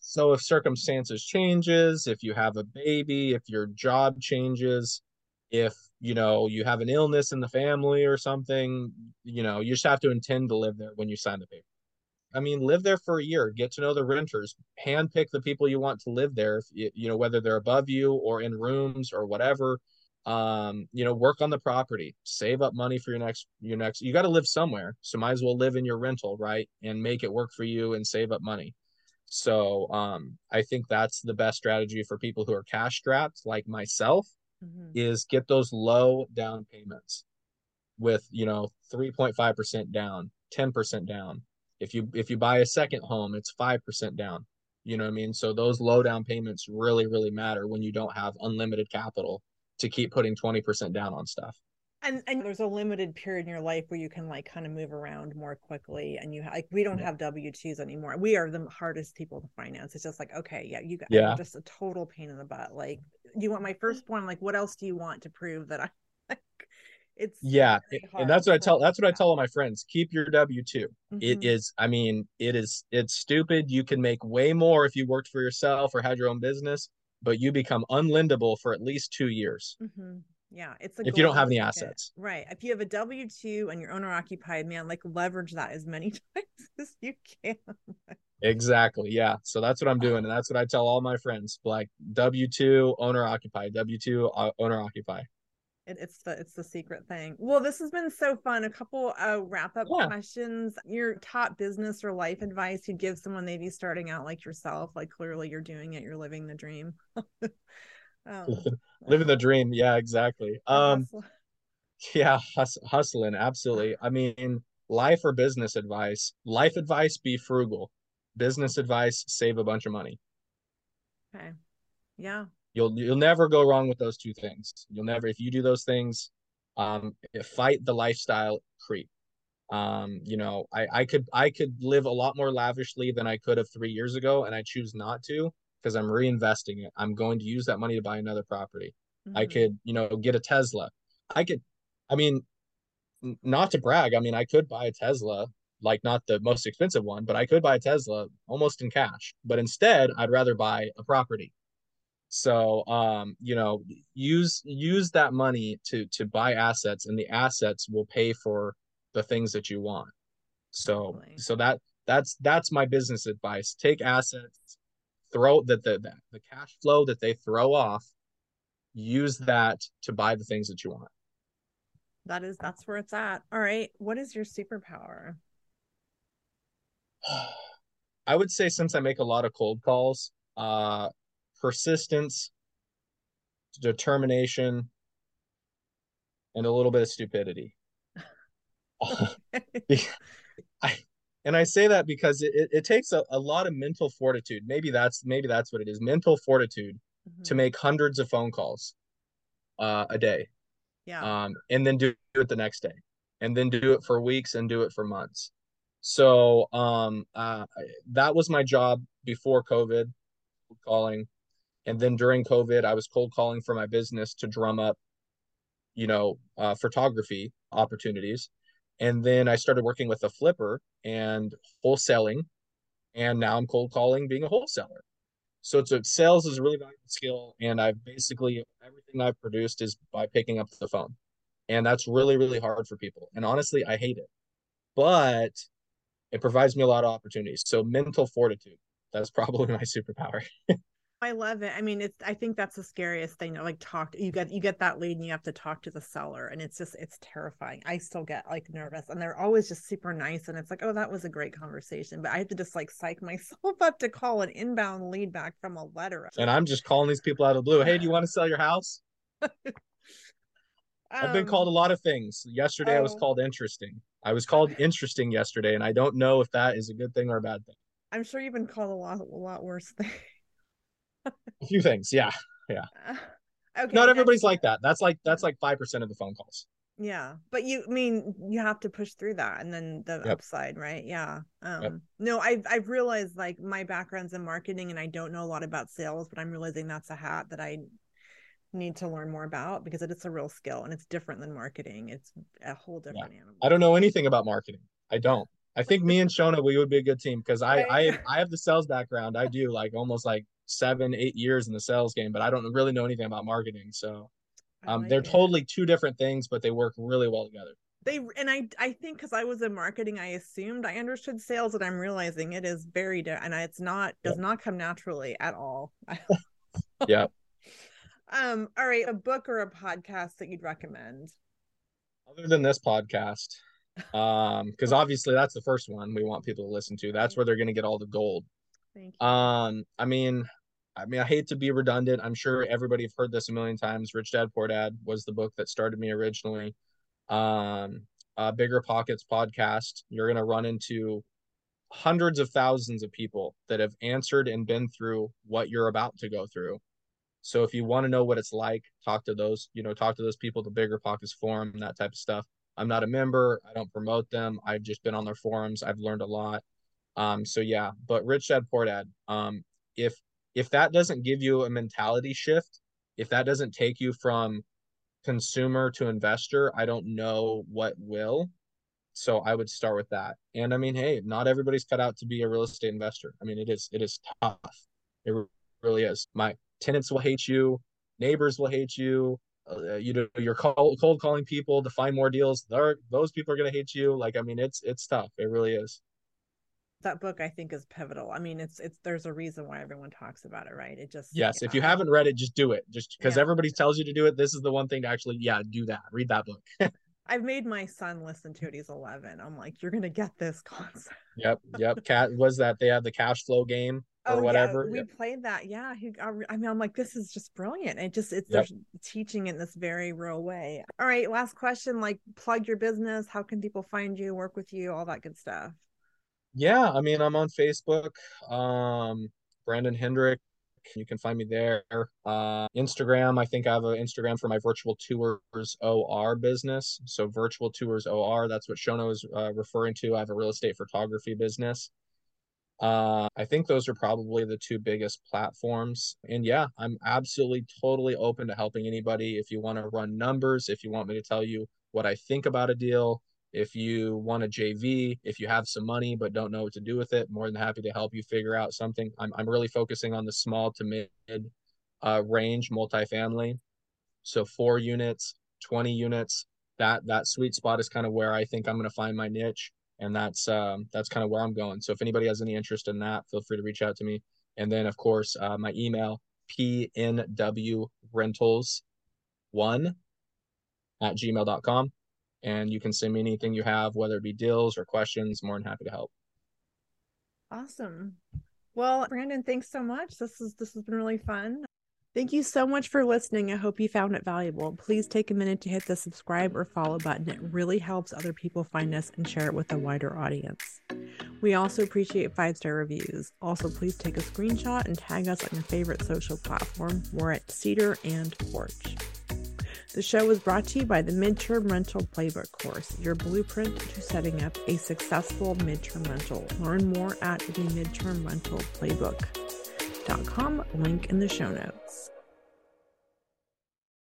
So if circumstances changes, if you have a baby, if your job changes, if you know you have an illness in the family or something, you know, you just have to intend to live there when you sign the paper. I mean, live there for a year, get to know the renters, handpick the people you want to live there, you, you know, whether they're above you or in rooms or whatever. Um, you know, work on the property, save up money for your next your next you got to live somewhere. So might as well live in your rental, right? And make it work for you and save up money. So um I think that's the best strategy for people who are cash strapped like myself Mhm. is get those low down payments with you know 3.5% down 10% down if you if you buy a second home it's 5% down. You know what i mean? So those low down payments really really matter when you don't have unlimited capital to keep putting 20% down on stuff. And and there's a limited period in your life where you can like kind of move around more quickly and you ha- like we don't have w2s anymore. We are the hardest people to finance. It's just like okay yeah you got Yeah. Just a total pain in the butt. Like you want my firstborn like what else do you want to prove that i it's yeah and that's what i tell that's what i tell all my friends keep your w2 it Mhm. is i mean it is it's stupid you can make way more if you worked for yourself or had your own business but you become unlendable for at least two years Mhm. Yeah, it's a If you don't have any assets. right? If you have a W two and you're owner occupied, man, like leverage that as many times as you can. Exactly. Yeah. So that's what I'm doing. And that's what I tell all my friends like W 2 owner occupy, W 2 owner occupy. It, it's the it's the secret thing. Well, this has been so fun. A couple uh wrap up Yeah. questions. Your top business or life advice you'd give someone maybe starting out like yourself. Like clearly you're doing it. You're living the dream. um, Living the dream. Yeah, exactly. Um, yeah, hus- hustling. Absolutely. I mean, life or business advice. Life advice, be frugal. Business advice, save a bunch of money. Okay. Yeah. You'll you'll never go wrong with those two things. You'll never if you do those things, um, fight the lifestyle creep. Um, you know, I I could I could live a lot more lavishly than I could have three years ago, and I choose not to because I'm reinvesting it. I'm going to use that money to buy another property. I Mhm. could, you know, get a Tesla. I could, I mean, not to brag. I mean, I could buy a Tesla, like not the most expensive one, but I could buy a Tesla almost in cash. But instead, I'd rather buy a property. So, um, you know, use use that money to to buy assets, and the assets will pay for the things that you want. So, so that that's that's my business advice. Take assets, throw that the, the the cash flow that they throw off, use that to buy the things that you want. That is that's where it's at. All right. What is your superpower? I would say since I make a lot of cold calls, uh, persistence, determination, and a little bit of stupidity. I, and I say that because it, it, it takes a, a lot of mental fortitude. Maybe that's maybe that's what it is. Mental fortitude to Mhm. make hundreds of phone calls uh, a day, yeah. um, and then do it the next day, and then do it for weeks and do it for months. So um, uh, that was my job before COVID, calling, and then during COVID, I was cold calling for my business to drum up, you know, uh, photography opportunities, and then I started working with a flipper and wholesaling, and now I'm cold calling being a wholesaler. So it's a, sales is a really valuable skill, and I've basically everything I've produced is by picking up the phone, and that's really really hard for people. And honestly, I hate it. but it provides me a lot of opportunities. So mental fortitude, that's probably my superpower. I love it. I mean, it's I think that's the scariest thing. Like talk you get you get that lead and you have to talk to the seller and it's just it's terrifying. I still get like nervous and they're always just super nice and it's like, oh, that was a great conversation. But I have to just like psych myself up to call an inbound lead back from a letter. And I'm just calling these people out of the blue. Hey, do you want to sell your house? I've been called a um, lot of things. Yesterday, oh. I was oh. called interesting. I was called interesting yesterday, and I don't know if that is a good thing or a bad thing. I'm sure you've been called a lot, a lot worse things. A few things, yeah, yeah. Uh, okay. Not everybody's like that. That's like that's like five percent of the phone calls. Yeah, but you I mean you have to push through that, and then the yep. upside, right? Yeah. Um. Yep. No, I've I've realized like my background's in marketing, and I don't know a lot about sales, but I'm realizing that's a hat that I need to learn more about because it's a real skill and it's different than marketing. It's a whole different yeah. animal. I don't know anything about marketing. I don't. I think me and Shona we would be a good team because I I I have the sales background. I do like almost like seven eight years in the sales game, but I don't really know anything about marketing. So um, like they're it. totally two different things, but they work really well together. They and I I think because I was in marketing, I assumed I understood sales, and I'm realizing it is very different, and it's not does not come naturally at all. yeah. Um, all right, a book or a podcast that you'd recommend? Other than this podcast, um, because obviously that's the first one we want people to listen to. That's where they're going to get all the gold. Thank you. Um, I mean, I mean, I hate to be redundant. I'm sure everybody have heard this a million times. Rich Dad Poor Dad was the book that started me originally. Um, uh, BiggerPockets podcast. You're to run into hundreds of thousands of people that have answered and been through what you're about to go through. So if you want to know what it's like, talk to those, you know, talk to those people, the BiggerPockets forum, that type of stuff. I'm not a member. I don't promote them. I've just been on their forums. I've learned a lot. Um, so yeah, but Rich Dad Poor Dad, um, if if that doesn't give you a mentality shift, if that doesn't take you from consumer to investor, I don't know what will. So I would start with that. And I mean, hey, not everybody's cut out to be a real estate investor. I mean, it is it is tough. It really is. My tenants will hate you, neighbors will hate you. Uh, you know, you're cold, cold calling people to find more deals. Those people are going to hate you. Like, I mean, it's it's tough. It really is. That book, I think, is pivotal. I mean, it's it's there's a reason why everyone talks about it, right? It just yes. Yeah. If you haven't read it, just do it. Just because yeah. everybody tells you to do it, this is the one thing to actually, yeah, do that. Read that book. I've made my son listen to it. He's 11. I'm like, you're gonna get this concept. Yep, yep. Cat was that they had the cash flow game or oh, whatever. Yeah, we played that. Yeah. He, I mean, I'm like, this is just brilliant. It just, it's yep. teaching in this very real way. All right. Last question like, plug your business. How can people find you, work with you, all that good stuff? Yeah. I mean, I'm on Facebook. Um, Branden Hendrick. You can find me there. Uh, Instagram. I think I have an Instagram for my virtual tours OR business. So virtual tours OR. That's what Shona is uh, referring to. I have a real estate photography business. Uh, I think those are probably the two biggest platforms. And yeah, I'm absolutely totally open to helping anybody. If you want to run numbers, if you want me to tell you what I think about a deal, if you want a JV, if you have some money but don't know what to do with it, more than happy to help you figure out something. I'm, I'm really focusing on the small to mid uh, range multifamily. So four units, 20 units, that that sweet spot is kind of where I think I'm going to find my niche and that's um, that's kind of where I'm going. So if anybody has any interest in that, feel free to reach out to me. And then of course uh, my email pnw rentals one at gmail.com and you can send me anything you have whether it be deals or questions more than happy to help awesome well branden thanks so much this is this has been really fun Thank you so much for listening. I hope you found it valuable. Please take a minute to hit the subscribe or follow button. It really helps other people find us and share it with a wider audience. We also appreciate five star reviews. Also, please take a screenshot and tag us on your favorite social platform. We're at Cedar and Porch. The show was brought to you by the Midterm Rental Playbook course, your blueprint to setting up a successful midterm rental. Learn more at the Midterm Rental Playbook.com, link in the show notes.